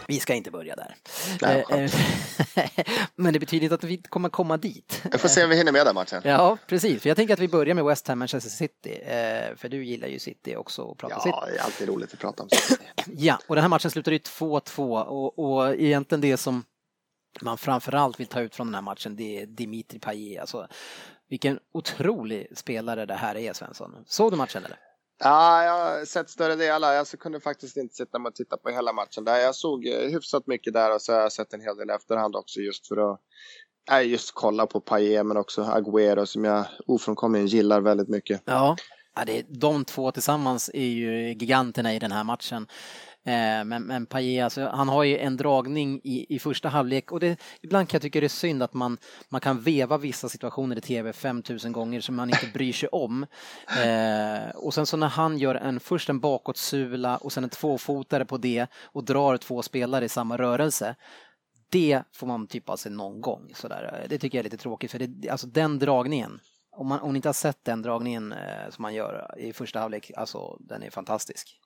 vi ska inte börja där. Nej, Eh, eh, (laughs) Men det betyder inte att vi kommer komma dit. Jag får se om vi hinner med den matchen. Ja, precis. För jag tänker att vi börjar med West Ham Manchester City. eh, För du gillar ju City också och pratar City. Ja, det är alltid roligt att prata om sånt. (clears throat) Ja, och den här matchen slutade ju 2-2 och, och egentligen det som man framförallt vill ta ut från den här matchen det är Dimitri Payet. Alltså, vilken otrolig spelare det här är Svensson. Såg du matchen eller? Ja, jag har sett större delar. Jag kunde faktiskt inte sitta med och titta på hela matchen. Där jag såg eh, hyfsat mycket där och så har jag sett en hel del efterhand också just för att äh, just kolla på Payet men också Agüero som jag ofrånkomligen gillar väldigt mycket. Ja, Ja, det, de två tillsammans är ju giganterna i den här matchen. Eh, men, men Paille, alltså, han har ju en dragning i, i första halvlek och det, ibland kan jag tycka det är synd att man, man kan veva vissa situationer i tv 5000 gånger som man inte bryr sig om. Eh, och sen så när han gör en, först en bakåtsula och sen en tvåfotare på det och drar två spelare i samma rörelse det får man typ av sig någon gång. Sådär. Det tycker jag är lite tråkigt för det, alltså den dragningen, om, man, om ni inte har sett den dragningen eh, som man gör i första halvlek, alltså den är fantastisk.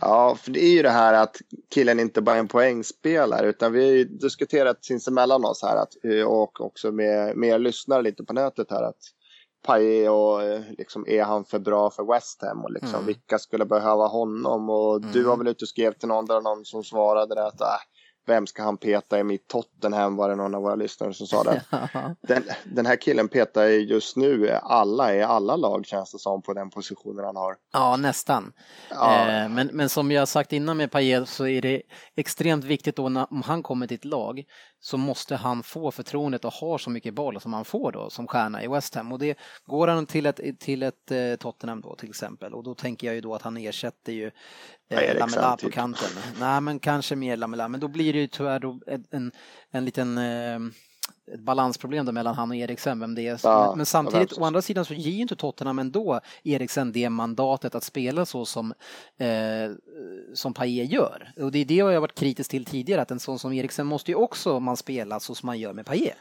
Ja, för det är ju det här att killen inte bara är en poängspelare utan vi har ju diskuterat sinsemellan oss här att, och också med, med er lyssnare lite på nätet här att Paille och eh, liksom, är han för bra för West Ham och liksom, mm. vilka skulle behöva honom och mm. du var väl ute och skrev till någon där någon som svarade att äh, vem ska han peta i mitt Tottenham var det någon av våra lyssnare som sa det. (laughs) den, den här killen petar just nu alla i alla lag känns det som på den positionen han har. Ja, nästan. Ja. Eh, men, men som jag sagt innan med Payet så är det extremt viktigt då när, om han kommer till ett lag så måste han få förtroendet och ha så mycket boll som han får då som stjärna i West Ham. Och det går han till ett, till ett eh, Tottenham då till exempel. Och då tänker jag ju då att han ersätter ju eh, Lamela på kanten. Nej men kanske mer Lamela. Men då blir det ju tyvärr då en, en, en liten eh, ett balansproblem då mellan han och Eriksen, vem det är. Ja, men, men samtidigt, å andra sidan så ger ju inte Tottenham ändå Eriksen det mandatet att spela så som, eh, som Paille gör. Och det är det jag har varit kritisk till tidigare, att en sån som Eriksen måste ju också man spela så som man gör med Paille.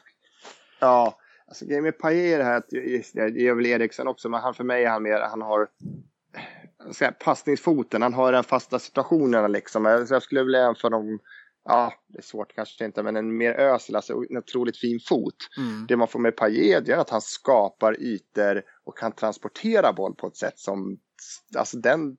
Ja, alltså grejen med Paille är det här att, jag ger väl Eriksen också, men han för mig är han mer, han har säga, passningsfoten, han har den fasta situationerna liksom. Jag skulle vilja jämföra dem ja, det är svårt kanske inte, men en mer ösel, alltså en otroligt fin fot. Mm. Det man får med Payet är att han skapar ytor och kan transportera boll på ett sätt som, alltså den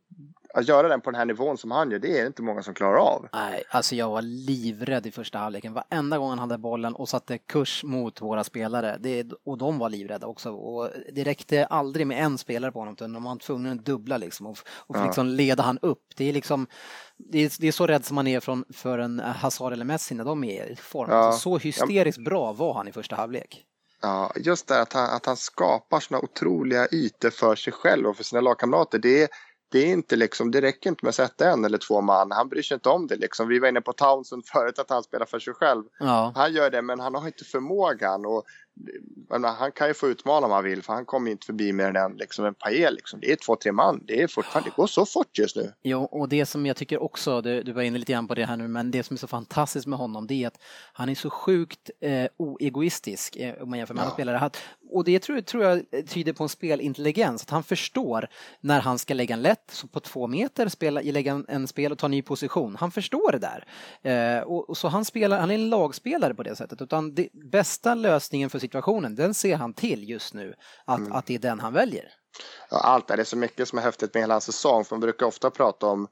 att göra den på den här nivån som han gör, det är inte många som klarar av. Nej, alltså jag var livrädd i första halvleken. Varenda gång han hade bollen och satte kurs mot våra spelare. Det, och de var livrädda också. Och det räckte aldrig med en spelare på honom, utan de var tvungna att dubbla liksom. Och, och ja. liksom leda han upp. Det är liksom, det är, det är, så rädd som man är från, för en Hazard eller Messi när de är i form. Ja. Alltså, så hysteriskt ja. bra var han i första halvlek. Ja, just det att han, att han skapar såna otroliga ytor för sig själv och för sina lagkamrater. Det är, det, är inte liksom, det räcker inte med att sätta en eller två man. Han bryr sig inte om det. Liksom. Vi var inne på Townsend förut att han spelar för sig själv. Ja. Han gör det men han har inte förmågan. Och han kan ju få utmana om han vill för han kommer inte förbi mer än liksom en Pael. Liksom. Det är två, tre man. Det, är fortfarande, det går så fort just nu. Jo, och det som jag tycker också, du, du var inne lite grann på det här nu, men det som är så fantastiskt med honom det är att han är så sjukt eh, oegoistisk eh, om man jämför med ja. andra spelare. Och det tror, tror jag tyder på en spelintelligens, att han förstår när han ska lägga en lätt, så på två meter spela, lägga en, en spel och ta ny position. Han förstår det där. Eh, och, och, så han spelar, han är en lagspelare på det sättet, utan det, bästa lösningen för situationen, den ser han till just nu, att, mm. att det är den han väljer. Ja, allt är det så mycket som är häftigt med hela hans säsong, för man brukar ofta prata om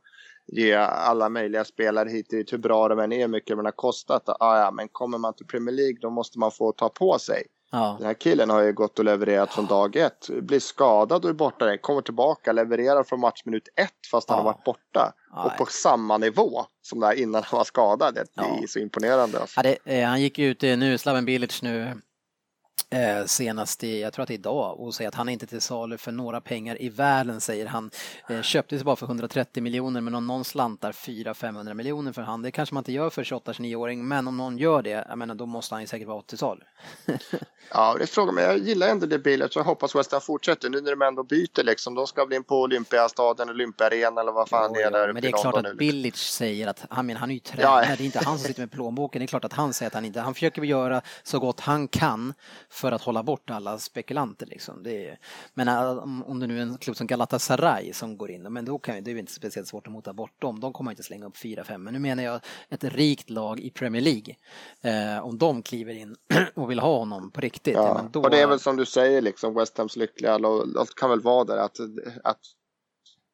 ge alla möjliga spelare hit dit hur bra de än är, hur mycket de har kostat. Ah, ja, men kommer man till Premier League då måste man få ta på sig. Ja. Den här killen har ju gått och levererat från dag ett. Blir skadad och är borta, kommer tillbaka, levererar från matchminut ett fast han ja. har varit borta. Ja, och på samma nivå som där innan han var skadad. Det är så imponerande. Alltså. Det, eh, han gick ut nu, Slaven Bilic nu, Eh, senast i, jag tror att det är idag, och säger att han är inte till salu för några pengar i världen, säger han. Eh, köptes bara för 130 miljoner, men om någon slantar 400-500 miljoner för han, det kanske man inte gör för 28-29-åring, men om någon gör det, jag menar, då måste han ju säkert vara till salu. (laughs) ja, det är frågan, men jag gillar ändå det bilet, så jag hoppas West Ham fortsätter nu när de ändå byter liksom. De ska bli in på Olympiastaden, Olympiarenan eller vad fan jo, det är där Men det är klart att Billich säger att, han, men, han är ju tränare, ja. det är inte han som sitter med plånboken, det är klart att han säger att han inte, han försöker göra så gott han kan för att hålla bort alla spekulanter. Liksom. Det är, men äh, om det nu är en klubb som Galatasaray som går in, men då kan det är inte speciellt svårt att mota bort dem. De kommer inte slänga upp 4-5. Men nu menar jag ett rikt lag i Premier League. Eh, om de kliver in (clears throat) och vill ha honom på riktigt. Ja. ja då... Och det är väl som du säger, liksom, West Hams lyckliga lag kan väl vara där att, att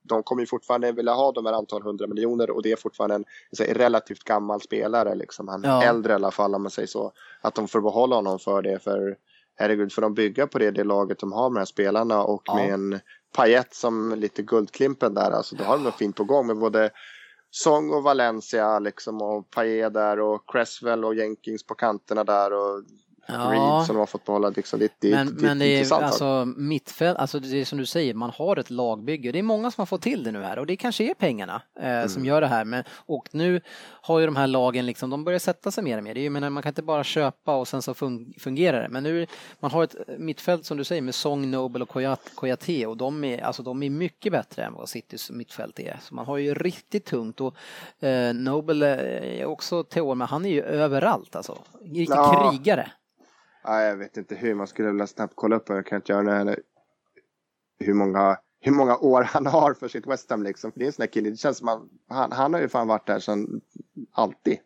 de kommer ju fortfarande vilja ha de här antal hundra miljoner och det är fortfarande en säga, relativt gammal spelare, liksom. han ja. äldre i alla fall om man säger så. Att de får behålla honom för det, för herregud, får de bygga på det, det laget de har med de här spelarna och ja. med en Payet som lite guldklimpen där, alltså då har de något fint på gång med både Song och Valencia liksom och Payet där och Cresswell och Jenkins på kanterna där och ja. Reed som de har fått behålla. Liksom, det, det, men, det, men det är alltså mittfält, alltså det är som du säger, man har ett lagbygge. Det är många som har fått till det nu här och det kanske är pengarna eh, mm. som gör det här. Men, och nu har ju de här lagen liksom, de börjar sätta sig mer och mer. Det är, menar, man kan inte bara köpa och sen så fungerar det. Men nu, man har ett mittfält som du säger med Song, Nobel och Koyate och de är, alltså, de är mycket bättre än vad Citys mittfält är. Så man har ju riktigt tungt och eh, Nobel är också teor, men han är ju överallt alltså. Riktig ja. krigare. Ja, jag vet inte hur man skulle vilja snabbt kolla upp, jag kan inte göra det hur många hur många år han har för sitt West Ham liksom. För det är en sån där kille, det känns som att han, han har ju fan varit där sedan alltid.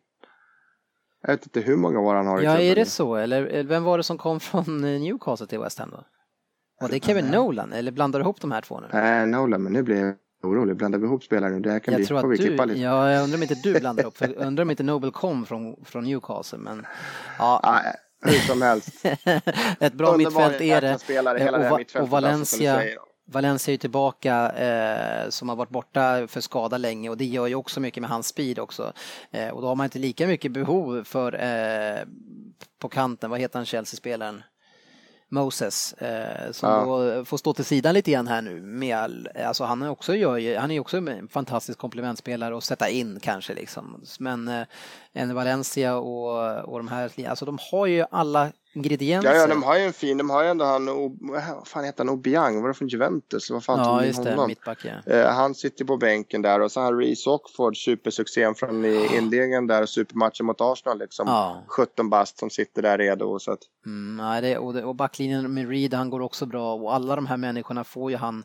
Jag vet inte hur många år han har Ja, är det så? Eller vem var det som kom från eh, Newcastle till West Ham då? Var det Kevin Nolan? Eller blandar du ihop de här två nu? Nej, Nolan, men nu blir jag orolig. Blandar vi ihop spelare nu? Det här kan jag bli, tror att du, lite. Ja, jag undrar om inte du blandar ihop. För jag undrar om inte Nobel kom från, från Newcastle, men ja. (laughs) Hur som helst. (laughs) Ett bra mittfält är det. Och, och Valencia Valencia är tillbaka eh, som har varit borta för skada länge och det gör ju också mycket med hans speed också. Eh, och då har man inte lika mycket behov för eh, på kanten, vad heter han Chelsea-spelaren? Moses eh, som ja. då får stå till sidan lite grann här nu. Med all, alltså han är också, gör, han är också en fantastisk komplementspelare att sätta in kanske liksom. Men en Valencia och, och de här, alltså de har ju alla ingredienser. Ja, ja, de har ju en fin, de har ju ändå han, vad fan heter han, Obiang, var det från Juventus? Vad fan ja, just det, mittback ja. Eh, han sitter på bänken där och så har Reece Ockford, supersuccén från inledningen där, supermatchen mot Arsenal liksom. Ja. 17 bast som sitter där redo. Så att... mm, ja, det, och, det, och backlinjen med Reed, han går också bra och alla de här människorna får ju han,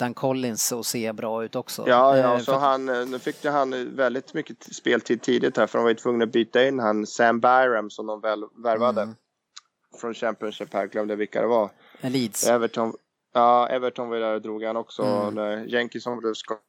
han Collins, att se bra ut också. Ja, ja, eh, så för... han, eh, nu fick han väldigt mycket speltid tidigt här för de var ju tvungna att byta in han Sam Byram som de väl värvade. Mm från Championship här, glömde vilka det var. Leeds. Everton, ja, Everton var där och drog han också. Mm. Jenkinson blev skadad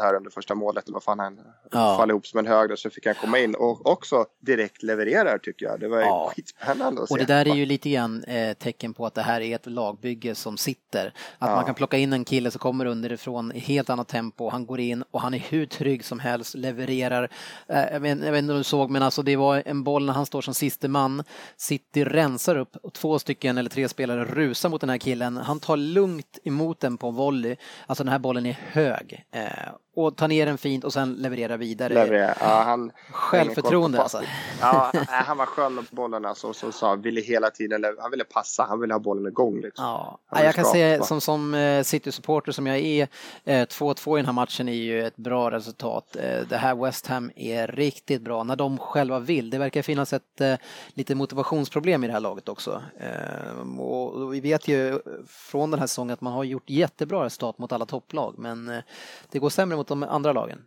här under första målet, eller vad fan han ja. föll ihop som en hög så fick han komma in och också direkt levererar tycker jag. Det var ja. skitspännande att se. Och det där är ju lite grann eh, tecken på att det här är ett lagbygge som sitter. Att ja. man kan plocka in en kille som kommer underifrån i helt annat tempo, han går in och han är hur trygg som helst, levererar. Eh, jag, vet, jag vet inte om du såg, men alltså det var en boll när han står som siste man, City rensar upp och två stycken eller tre spelare rusar mot den här killen. Han tar lugnt emot den på volley. Alltså den här bollen är hög. Eh, out. Och tar ner den fint och sen levererar vidare. Levererar. Ja, han, Självförtroende alltså. Ja, han var skön med bollen alltså, och så sa ville hela tiden, han ville passa, han ville ha bollen igång. Liksom. Ja, jag kan säga som, som eh, City-supporter som jag är, 2-2 eh, i den här matchen är ju ett bra resultat. Eh, det här West Ham är riktigt bra när de själva vill. Det verkar finnas ett lite motivationsproblem i det här laget också. Och vi vet ju från den här säsongen att man har gjort jättebra resultat mot alla topplag men det går sämre mot de andra lagen.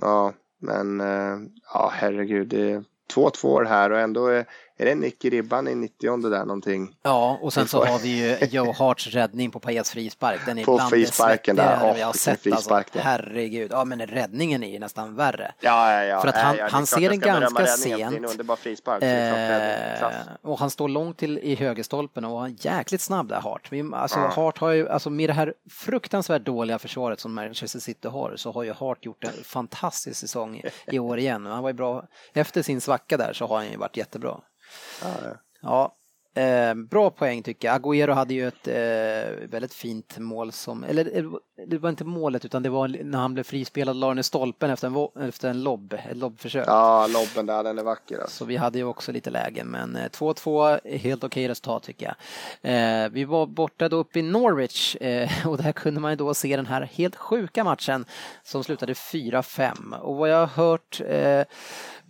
Ja, men eh, ja herregud, det är 2-2 här och ändå är, är det nick i ribban i 90 där någonting? Ja, och sen så har vi ju Joe Harts räddning på Pajas frispark. Den är på bland frisparken där, oh, vi har sett. Alltså. Herregud, ja men räddningen är ju nästan värre. Ja, ja, ja. För att han, ja, han ser den ganska sent. Det är frispark. Eh, och han står långt till i högerstolpen och han är jäkligt snabb där Hart. Alltså ja. Hart har ju, alltså med det här fruktansvärt dåliga försvaret som Manchester City har så har ju Hart gjort en fantastisk säsong i (laughs) år igen. Han var ju bra, efter sin svacka där så har han ju varit jättebra. Ja, ja. Eh, bra poäng tycker jag. Agüero hade ju ett eh, väldigt fint mål som, eller eh, det var inte målet utan det var när han blev frispelad och la den i stolpen efter en, efter en lobb, ett lobbförsök. Ja, lobben där, den är vacker. Alltså. Så vi hade ju också lite lägen men 2-2 eh, helt okej resultat tycker jag. Vi var borta då uppe i Norwich (laughs) och där kunde man ju då se den här helt sjuka matchen som slutade 4-5 och vad jag har hört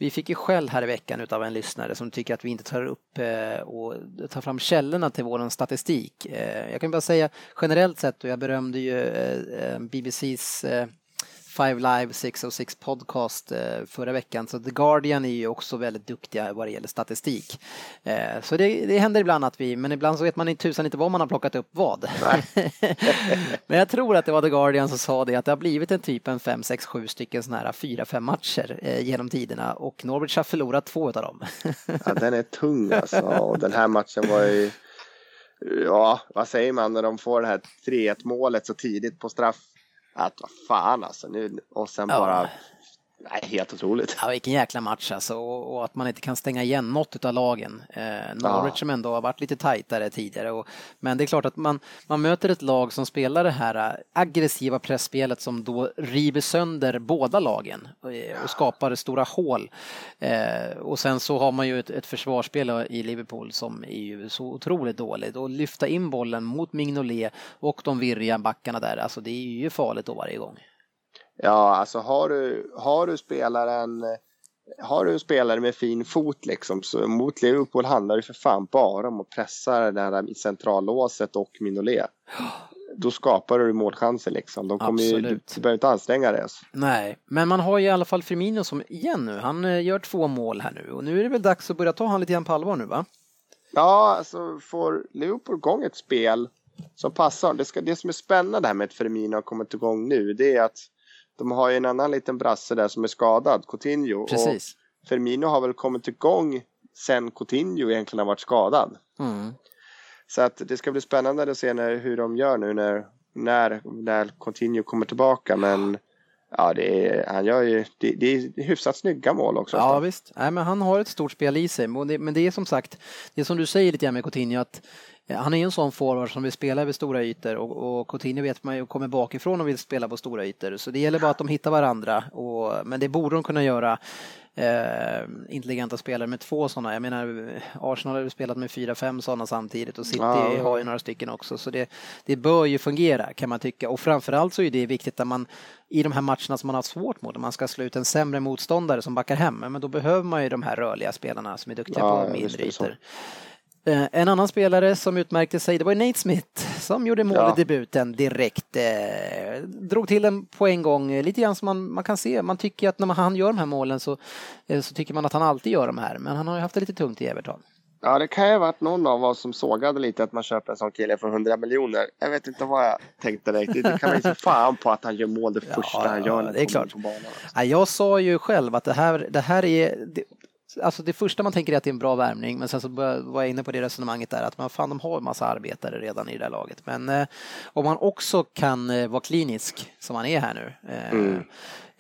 vi fick ju skäll här i veckan utav en lyssnare som tycker att vi inte tar upp Eh, och ta fram källorna till vår statistik. Eh, jag kan bara säga generellt sett och jag berömde ju eh, BBCs Five Live 606 podcast eh, förra veckan. Så The Guardian är ju också väldigt duktiga vad det gäller statistik. Eh, så det, det händer ibland att vi, men ibland så vet man inte tusan inte vad man har plockat upp vad. (laughs) men jag tror att det var The Guardian som sa det att det har blivit en typ en 5, 6, 7 stycken sådana här 4-5 matcher eh, genom tiderna och Norwich har förlorat två av dem. ja, den är tung alltså och den här matchen var ju Ja, vad säger man när de får det här 3-1 målet så tidigt på straff att vad fan alltså nu och sen bara Nej, helt otroligt. Ja, vilken jäkla match alltså och, och att man inte kan stänga igen något av lagen. Eh, Norwich som ändå har varit lite tajtare tidigare. Och, men det är klart att man, man möter ett lag som spelar det här aggressiva pressspelet som då river sönder båda lagen och, och skapar stora hål. Eh, och sen så har man ju ett, ett försvarsspel i Liverpool som är ju så otroligt dåligt. Och lyfta in bollen mot Mignolet och de virriga backarna där, alltså det är ju farligt då varje gång. Ja, alltså har du, har du spelaren har du en spelare med fin fot liksom så mot Liverpool handlar det för fan bara om att pressa det här i centrallåset och Minolet. Då skapar du målchanser liksom. De kommer ju, du, du behöver inte anstränga dig. Nej, men man har ju i alla fall Firmino som igen nu. Han eh, gör två mål här nu och nu är det väl dags att börja ta han lite grann på allvar nu va? Ja, alltså får Liverpool igång ett spel som passar. Det, ska, det som är spännande här med att Firmino har kommit igång nu det är att de har ju en annan liten brasse där som är skadad, Coutinho. Precis. Och Firmino har väl kommit igång sen Coutinho egentligen har varit skadad. Mm. Så att det ska bli spännande att se när, hur de gör nu när, när, när Coutinho kommer tillbaka. Men ja, det är, han gör ju, det, det är hyfsat snygga mål också. Ja visst, Nej, men han har ett stort spel i sig. Men det, men det är som sagt, det är som du säger lite grann med Coutinho att han är ju en sån forward som vill spela över stora ytor och, och Coutinho vet man ju kommer bakifrån och vill spela på stora ytor. Så det gäller bara att de hittar varandra. Och, men det borde de kunna göra. Eh, intelligenta spelare med två sådana. Jag menar Arsenal har ju spelat med fyra, fem sådana samtidigt och City ja. har ju några stycken också. Så det, det bör ju fungera kan man tycka. Och framförallt så är det viktigt att man i de här matcherna som man har svårt mot, om man ska slå ut en sämre motståndare som backar hem, men då behöver man ju de här rörliga spelarna som är duktiga ja, på mindre ytor. Eh, en annan spelare som utmärkte sig, det var Nate Smith som gjorde mål ja. i debuten direkt. Eh, drog till den på en gång, lite grann som man, man kan se. Man tycker att när han gör de här målen så, eh, så tycker man att han alltid gör de här. Men han har ju haft det lite tungt i Everton. Ja, det kan ju ha varit någon av oss som sågade lite att man köper en sån kille för 100 miljoner. Jag vet inte vad jag tänkte direkt. Det kan man ju se fan på att han gör mål det (laughs) första ja, han gör. Ja, det är klart. På banan. Ja, jag sa ju själv att det här, det här är... Det, Alltså det första man tänker är att det är en bra värmning, men sen så var jag inne på det resonemanget där att man fan de har en massa arbetare redan i det där laget. Men eh, om man också kan eh, vara klinisk som han är här nu. Eh, mm.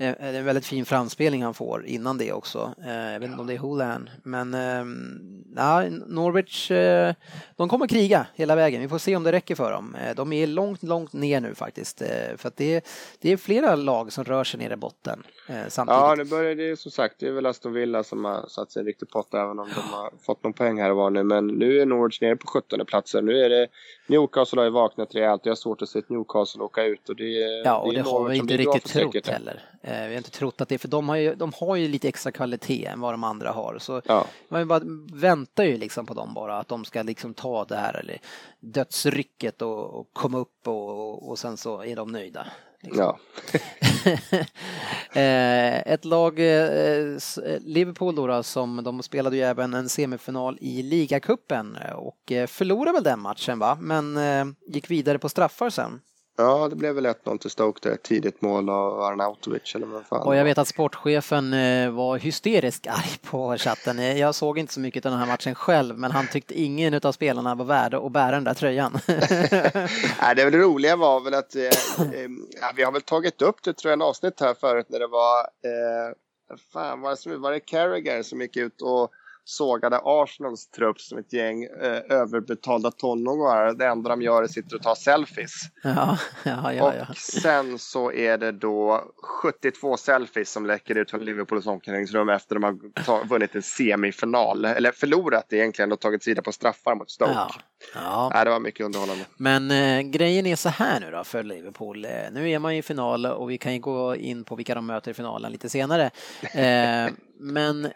Eh, det är en väldigt fin framspelning han får innan det också. Eh, jag vet inte om det är Hoolan, men ehm, ja, Norwich, eh, de kommer kriga hela vägen. Vi får se om det räcker för dem. De är långt, långt ner nu faktiskt. För att det är, det är flera lag som rör sig ner i botten samtidigt. Ja, det börjar det som sagt. Det är väl Aston Villa som har satt sig en riktig pott även om de har fått någon poäng här och var nu. Men nu är Norwich nere på 17 platsen. Nu är det Newcastle har ju vaknat rejält. Jag har svårt att se ett Newcastle åka ut och det, ja, och det, det har vi inte riktigt trott heller. Vi har inte trott att det, för de har ju, de har ju lite extra kvalitet än vad de andra har. Så ja. man bara väntar ju liksom på dem bara, att de ska liksom ta det här eller dödsrycket och, och komma upp och, och sen så är de nöjda. Liksom. Ja. (laughs) Eh, ett lag, eh, Liverpool då, då, som de spelade ju även en semifinal i ligacupen och eh, förlorade väl den matchen va, men gick vidare på straffar sen. Ja, det blev väl 1-0 till Stoke där, tidigt mål av Arnautovic eller vad fan Och jag vet att sportchefen eh, var hysteriskt (laughs) arg på chatten. Eh, jag såg inte så mycket av den här matchen själv, men han tyckte ingen av spelarna var värda att bära den där tröjan. (laughs) Nej, det, roliga var väl att eh, ja, vi har väl tagit upp det tror jag en avsnitt här förut när det var eh, fan var det, var det Carragher som gick ut och sågade Arsenals trupp som ett gäng eh, överbetalda tonåringar. Det enda de gör är att sitta och ta selfies. Ja, (laughs) ja, ja, och sen så är det då 72 selfies som läcker ut från Liverpools omklädningsrum efter de har vunnit en semifinal. Eller förlorat egentligen och tagit sida på straffar mot Stoke. Ja. Ja. Nej, det var mycket underhållande. Men eh, grejen är så här nu då för Liverpool. Eh, nu är man i final och vi kan ju gå in på vilka de möter i finalen lite senare. Eh, (laughs) men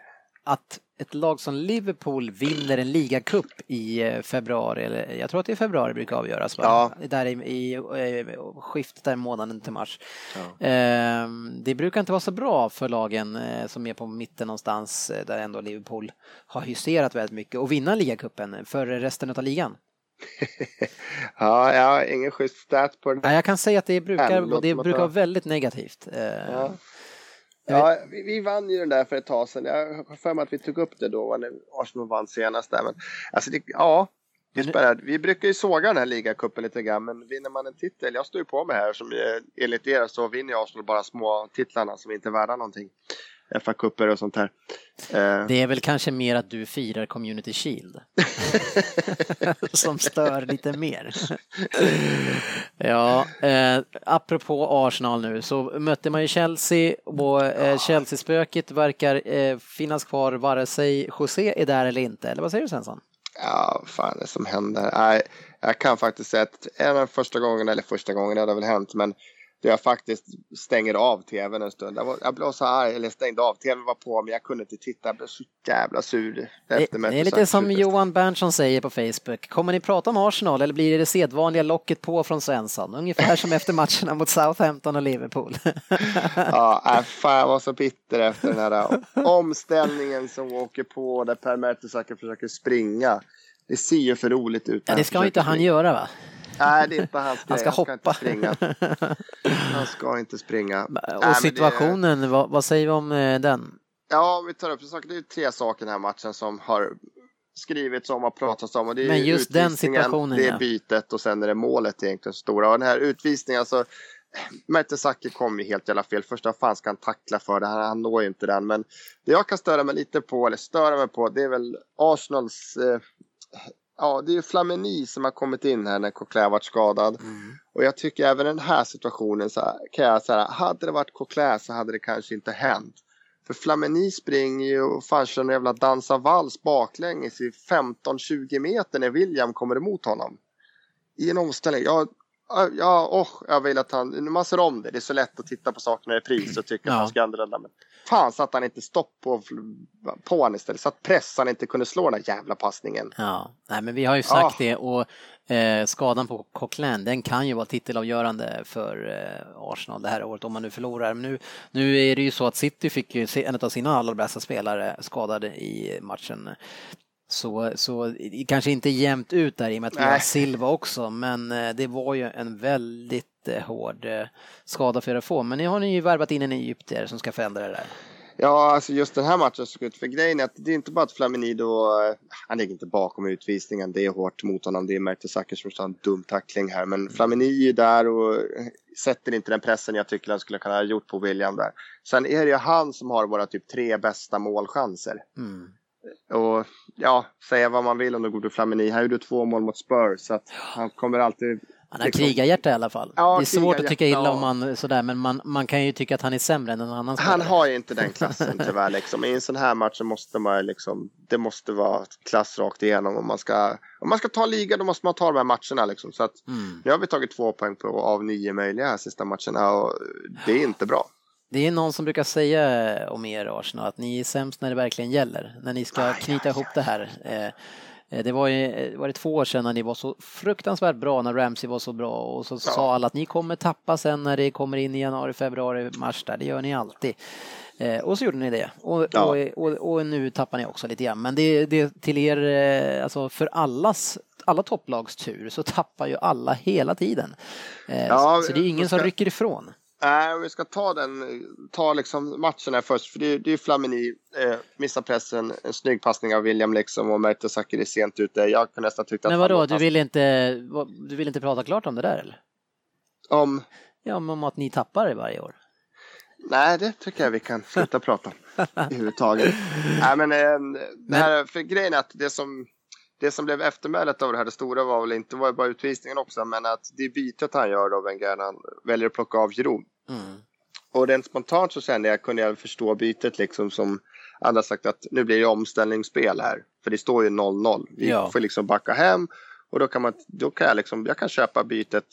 att ett lag som Liverpool vinner en ligacup i eh, februari, eller jag tror att det är februari brukar avgöras, va? Ja. där i, i, i skiftet där månaden till mars. Ja. Eh, det brukar inte vara så bra för lagen eh, som är på mitten någonstans, eh, där ändå Liverpool har hysterat väldigt mycket, och vinna ligacupen för resten av ligan. (laughs) ja, jag har ingen schysst stat på det. Ja, jag kan säga att det brukar, det brukar vara väldigt negativt. Eh, ja. Ja, vi, vi, vann ju den där för ett tag sedan. Jag har för mig att vi tog upp det då när Arsenal vann senast där. Men, alltså det, ja, det spelar, vi brukar ju såga den här ligacupen lite grann, men vinner man en titel, jag står ju på mig här som enligt er så vinner Arsenal bara små titlarna som inte är värda någonting. FA-cuper och sånt här. Eh. Det är väl kanske mer att du firar Community Shield. (laughs) som stör lite mer. (laughs) ja, eh, apropå Arsenal nu så mötte man ju Chelsea och eh, Chelsea-spöket verkar eh, finnas kvar vare sig José är där eller inte. Eller vad säger du Svensson? Ja, fan det som händer. Nej, jag kan faktiskt säga att en av första gången, eller första gången det hade väl hänt, men där jag faktiskt stänger av tvn en stund. Jag, var, jag blev så arg, eller stängde av, tvn var på men jag kunde inte titta, jag blev så jävla sur. Det, det är lite som Johan Berntsson säger på Facebook, kommer ni prata om Arsenal eller blir det det sedvanliga locket på från Svensson? Ungefär som efter matcherna mot Southampton och Liverpool. (laughs) ja, äh, fan jag var så bitter efter den här omställningen som åker på där Per Mertesacker försöker springa. Det ser ju för roligt ut. Ja, det ska inte han göra va? Nej, det är inte hans grej. Han ska hoppa. Ska springa. (laughs) Han ska inte springa. Och Nej, situationen, det... vad, vad, säger vi om eh, den? Ja, vi tar upp saker. Det är tre saker i den här matchen som har skrivits om och pratats om. Och det är Men just den situationen, Det är bytet och sen är det målet egentligen stora. Och den här utvisningen, alltså Mertesacker kom ju helt jävla fel. Första fan ska han tackla för det, han, han når ju inte den. Men det jag kan störa mig lite på, eller störa mig på, det är väl Arsenals eh, ja, det är Flamini som har kommit in här när Coquelin varit skadad. Mm. Och jag tycker även den här situationen så kan jag säga, hade det varit Coquelin så hade det kanske inte hänt. För Flamini springer ju och fan kör en jävla dansa vals baklänges i 15-20 meter när William kommer emot honom. I en omställning. Jag, Ja, oh, jag vill att han, när man ser om det, det är så lätt att titta på sakerna i pris och tycka ja. att han ska använda men fan så att han inte stopp på, på honom istället, så att pressan inte kunde slå den där jävla passningen. Ja, nej men vi har ju sagt ja. det och eh, skadan på Coquelin, den kan ju vara titelavgörande för eh, Arsenal det här året om man nu förlorar. Men nu, nu är det ju så att City fick ju en av sina allra bästa spelare skadad i matchen så, så kanske inte jämnt ut där i och med att vi har Silva också, men eh, det var ju en väldigt eh, hård eh, skada för er att få. Men nu har ni ju värvat in en egyptier som ska förändra det där. Ja, alltså just den här matchen såg ut. För grejen är att det är inte bara att Flamini då, han ligger inte bakom utvisningen, det är hårt mot honom, det är Mertesacker som har en dum tackling här. Men Flamini är där och sätter inte den pressen jag tycker han skulle kunna ha gjort på William där. Sen är det ju han som har våra typ tre bästa målchanser. Mm. Och ja, säga vad man vill om den gode Flamini. Han gjorde två mål mot Spurs så att han kommer alltid han har liksom... krigarhjärta i alla fall. Ja, det är svårt att tycka illa ja. om man sådär, men man, man kan ju tycka att han är sämre än en annan spelare. Han har ju inte den klassen tyvärr. Liksom. I en sån här match så måste man liksom, det måste vara klass rakt igenom. Om man ska, om man ska ta liga då måste man ta de här matcherna. Liksom. Så att, mm. Nu har vi tagit två poäng på, av nio möjliga här sista matcherna och det är inte bra. Det är någon som brukar säga om er Arsenal att ni är sämst när det verkligen gäller, när ni ska knyta ihop det här. Eh, eh, det var, ju, var det två år sedan när ni var så fruktansvärt bra, när Ramsey var så bra och så ja. sa alla att ni kommer tappa sen när det kommer in i januari, februari, mars där, det gör ni alltid. Eh, och så gjorde ni det. Och, ja. och, och, och, nu tappar ni också lite grann. Men det, det till er, alltså för allas, alla topplags tur så tappar ju alla hela tiden. Ja, så det är ingen ska... som rycker ifrån. Nej, äh, vi ska ta den, ta liksom matchen här först, för det, är Flamini, eh, missar pressen, en snygg passning av William liksom och Mertesacker är sent ute. Jag kan nästan tycka att Men vadå, du vill, inte, du vill inte prata klart om det där eller? Om? Ja, om att ni tappar det varje år. Nej, det tycker jag vi kan sluta prata om överhuvudtaget. (laughs) Nej, men, eh, det här, för grejen är att det som det som blev eftermälet av det här, det stora var väl inte var bara utvisningen också, men att det bytet han gör då, Wenger, han väljer att plocka av Giroud. Mm. Och rent spontant så kände jag, kunde jag förstå bytet liksom som alla sagt att nu blir det omställningsspel här. För det står ju 0-0. Vi ja. får liksom backa hem och då kan, man, då kan jag, liksom, jag kan köpa bytet,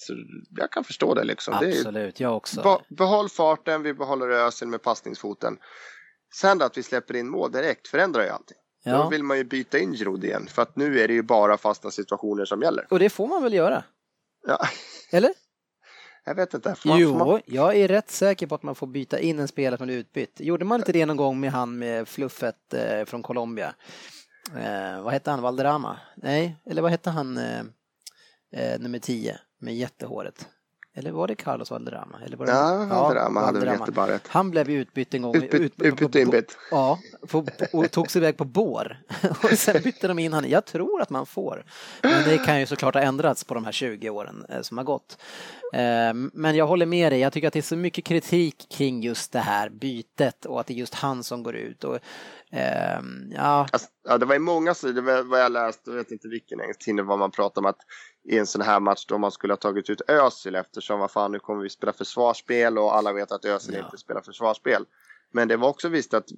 jag kan förstå det liksom. Absolut, jag också. behåll farten, vi behåller ösen med passningsfoten. Sen då att vi släpper in mål direkt förändrar ju allting. Ja. Då vill man ju byta in Giroud igen för att nu är det ju bara fasta situationer som gäller. Och det får man väl göra? Ja. Eller? (laughs) Jag vet inte. Man, jo, man... jag är rätt säker på att man får byta in en spelare som är utbytt. Gjorde man inte det någon gång med han med fluffet eh, från Colombia? Eh, vad hette han? Valderrama? Nej, eller vad hette han? Eh, eh nummer 10 med jättehåret? Eller var det Carlos Valderrama? Eller var det... Ja, Valderrama ja, hade väl jättebra rätt. Han blev ju utbytt en gång. Utbytt, utbytt inbytt. Ja, på, och tog sig iväg på bår. (laughs) och sen bytte de in han. Jag tror att man får. Men det kan ju såklart ha ändrats på de här 20 åren eh, som har gått. Eh, men jag håller med dig. Jag tycker att det är så mycket kritik kring just det här bytet och att det är just han som går ut. Och, ehm, ja. Alltså, ja, det var i många sidor vad jag läst, jag vet inte vilken engelsk tidning, vad man pratar om att i en sån här match då man skulle ha tagit ut Özil eftersom vad fan nu kommer vi spela försvarsspel och alla vet att Özil ja. inte spelar försvarsspel. Men det var också visst att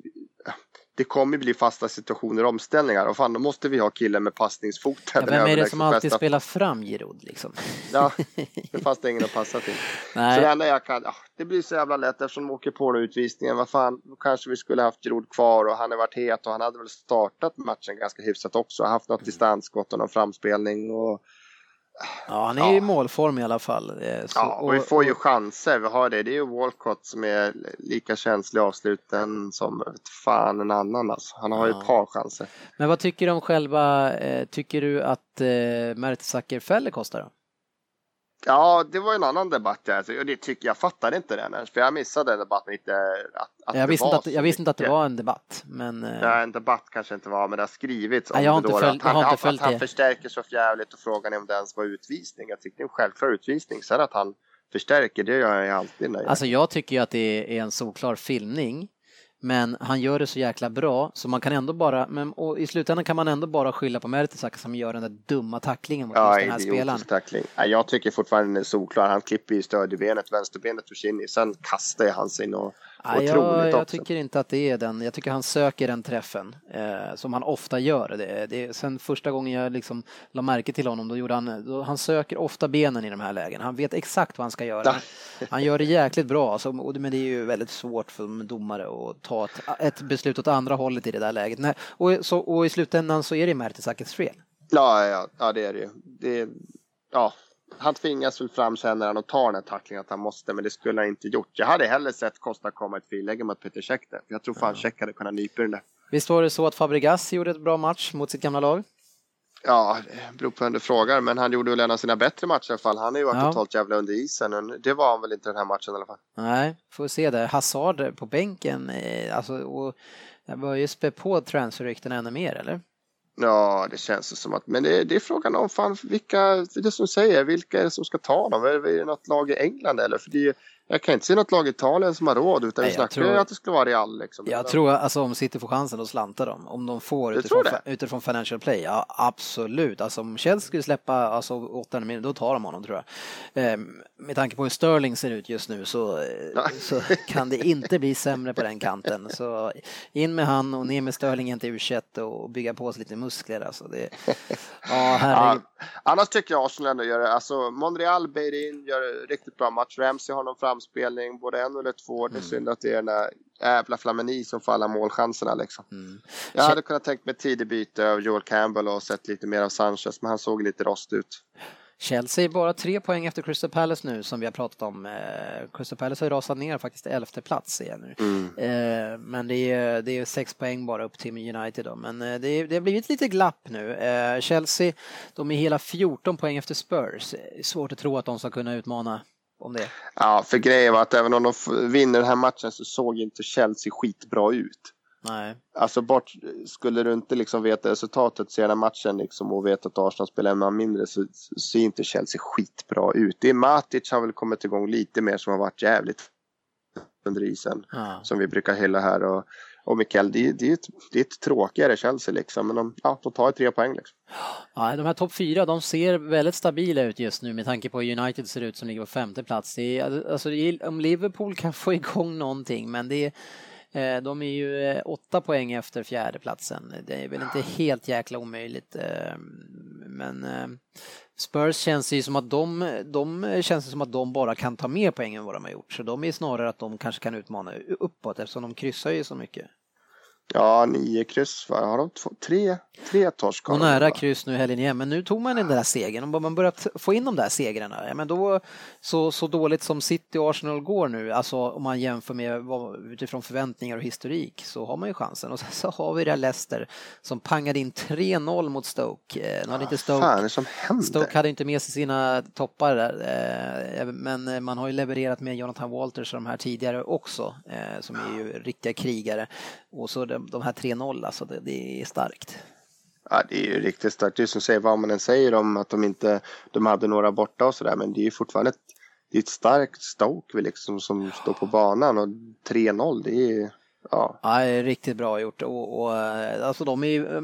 det kommer bli fasta situationer och omställningar och fan då måste vi ha killen med passningsfoten. Ja, vem är det som alltid bästa... spelar fram Giroud liksom? Ja, (laughs) det fanns det ingen att passa till. Nej. Så det enda jag kan, ja, det blir så jävla lätt eftersom de åker på den utvisningen. Vad fan, då kanske vi skulle haft Giroud kvar och han har varit het och han hade väl startat matchen ganska hyfsat också. Haft något distansskott och någon framspelning och Ja, han är ja. i målform i alla fall. Eh, så, ja, och vi får ju chanser. Vi har det. Det är ju Walcott som är lika känslig avsluten som fan en annan. Alltså. Han har ja. ju ett par chanser. Men vad tycker du om själva, eh, tycker du att eh, Mertesacker fäller kostar då? Ja, det var en annan debatt. Alltså. Och det tycker jag fattade inte den ens, för jag missade debatten lite. Att, att jag, visste inte att, jag visste inte att det var en debatt. Men... Eh, ja, en debatt kanske inte var, men det har skrivits om jag har inte det följt, att han, att han, han förstärker så jävligt och frågan är om det ens var utvisning. Jag tycker det är en självklar utvisning. Sen att han förstärker, det gör jag alltid. När jag... Alltså jag tycker ju att det är en solklar filmning. Men han gör det så jäkla bra så man kan ändå bara, men och i slutändan kan man ändå bara skylla på Mertesacker som gör den där dumma tacklingen mot ja, den här spelaren. Tackling. Ja, jag tycker fortfarande den är solklar. Han klipper i stödjebenet, vänsterbenet försvinner. Sen kastar han sig något Ja, jag, jag tycker inte att det är den. Jag tycker han söker den träffen eh, som han ofta gör. Det, det, sen första gången jag liksom la märke till honom, då gjorde han, då, han söker ofta benen i de här lägena. Han vet exakt vad han ska göra. (laughs) Han gör det jäkligt bra, alltså, men det är ju väldigt svårt för domare att ta ett, ett beslut åt andra hållet i det där läget. Nej, och, så, och i slutändan så är det Mertesackers fel. Ja, ja, ja, det är det ju. Det, ja, han tvingas väl fram sen när han tar den här tacklingen att han måste, men det skulle han inte gjort. Jag hade hellre sett Costa komma ett friläge mot Peter Cech där. Jag tror fan Cech hade kunnat nypa den där. Visst var det så att Fabregas gjorde ett bra match mot sitt gamla lag? Ja, det beror på vem du frågar, men han gjorde väl en av sina bättre matcher i alla fall. Han har ju varit ja. totalt jävla under isen, men det var han väl inte den här matchen i alla fall. Nej, får se det. Hazard på bänken, eh, alltså, och jag börjar ju spä på transferrykten ännu mer, eller? Ja, det känns som att, men det, det är frågan om fan vilka, det som säger, vilka är det som ska ta dem? Är det något lag i England eller? För det, jag kan inte se något lag i Italien som har råd utan Nej, vi snackar tror, att det skulle vara Real. Liksom. Jag tror alltså om City får chansen att slanta dem, om de får utifrån, utifrån financial play, ja absolut. Alltså om Chelsea skulle släppa alltså, 800 miljoner, då tar de honom tror jag. Eh, med tanke på hur Sterling ser ut just nu så, så kan det inte bli sämre på den kanten. Så in med han och ner med Sterling inte u och bygga på sig lite muskler. Alltså det, (laughs) ja, ja, annars tycker jag Arsenal ändå gör det, alltså Monreal, Beirin gör riktigt bra match, Ramsey har någon fram framspelning, både en eller två. Det är mm. synd att det är den där jävla Flamini som får alla målchanserna liksom. Mm. Jag hade kunnat tänkt mig tidig byte av Joel Campbell och sett lite mer av Sanchez, men han såg lite rost ut. Chelsea är bara tre poäng efter Crystal Palace nu som vi har pratat om. Eh, Crystal Palace har rasat ner faktiskt till elfte plats igen nu. Mm. Eh, men det är, det är sex poäng bara upp till United då. Men eh, det, är, det har blivit lite glapp nu. Chelsea, de är hela 14 poäng efter Spurs. Svårt att tro att de ska kunna utmana om det. Ja, för grejen var att även om de vinner den här matchen så såg inte Chelsea skitbra ut. Nej. Alltså bort, skulle du inte liksom veta resultatet, se den här matchen liksom och veta att Arsenal spelar en man mindre så ser inte Chelsea skitbra ut. Det är Matic har väl kommit igång lite mer som har varit jävligt under isen. Ja. Som vi brukar hylla här. Och, och Mikael, det, det, är ett, det är ett tråkigare Chelsea liksom. Men de, ja, de tar tre poäng liksom. Ja, de här topp fyra, de ser väldigt stabila ut just nu med tanke på hur United ser ut som ligger på femte plats. Det är, alltså, alltså om Liverpool kan få igång någonting, men det är Eh, de är ju eh, åtta poäng efter fjärdeplatsen. Det är väl inte helt jäkla omöjligt. Eh, men Spurs känns ju som att de, de känns som att de bara kan ta mer poäng än vad de har gjort. Så de är snarare att de kanske kan utmana uppåt eftersom de kryssar ju så mycket. Ja, nio kryss va? Har de två, tre, tre torsk? Och nära kryss nu helgen igen, men nu tog man den där segern. Om man börjat få in de där segrarna, ja, men då så, så dåligt som City och Arsenal går nu, alltså om man jämför med vad, utifrån förväntningar och historik, så har man ju chansen. Och sen så har vi det Leicester som pangade in 3-0 mot Stoke. Eh, nu hade inte Stoke, fan är det som händer? Stoke hade inte med sig sina toppar där, eh, men man har ju levererat med Jonathan Walters och de här tidigare också, eh, som är ju riktiga krigare. Och så de, de här 3-0, alltså det, det är starkt. Ja, det är ju riktigt starkt. Det är som säger vad man än säger om att de inte de hade några borta och sådär, men det är ju fortfarande ett, det är ett starkt Stoke liksom, som står på banan och 3-0, det är Ja. ja, det är riktigt bra gjort. Och, och, alltså de är,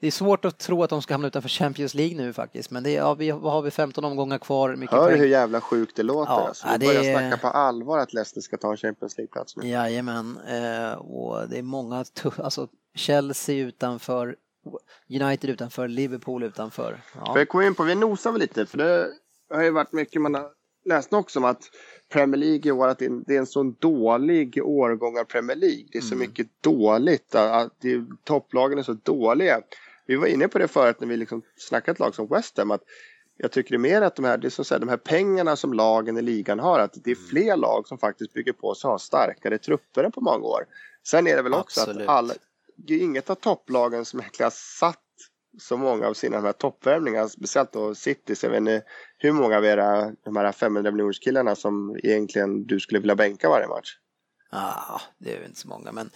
det är svårt att tro att de ska hamna utanför Champions League nu faktiskt. Men det är, ja, vi, vad har vi 15 omgångar kvar? Mycket Hör poäng. hur jävla sjukt det låter. Ja, alltså. Vi det börjar snacka på allvar att Leicester ska ta Champions League-plats nu. Jajamän, eh, och det är många, alltså Chelsea utanför, United utanför, Liverpool utanför. Ja. Jag kom in på, vi nosar väl lite, för det har ju varit mycket man har läst också om att Premier League i år att det är en sån dålig årgång av Premier League. Det är så mm. mycket dåligt. Att det, topplagen är så dåliga. Vi var inne på det förut när vi liksom snackat lag som West Ham. Att jag tycker det är mer att de här, det är som säger, de här pengarna som lagen i ligan har. Att det är fler lag som faktiskt bygger på sig och har starkare trupper än på många år. Sen är det väl också Absolut. att alla, det är inget av topplagen som egentligen har satt så många av sina de här speciellt då City. Så jag vet inte hur många av era de här 500 miljoners killarna som egentligen du skulle vilja bänka varje match? Ah, det är inte så många, men,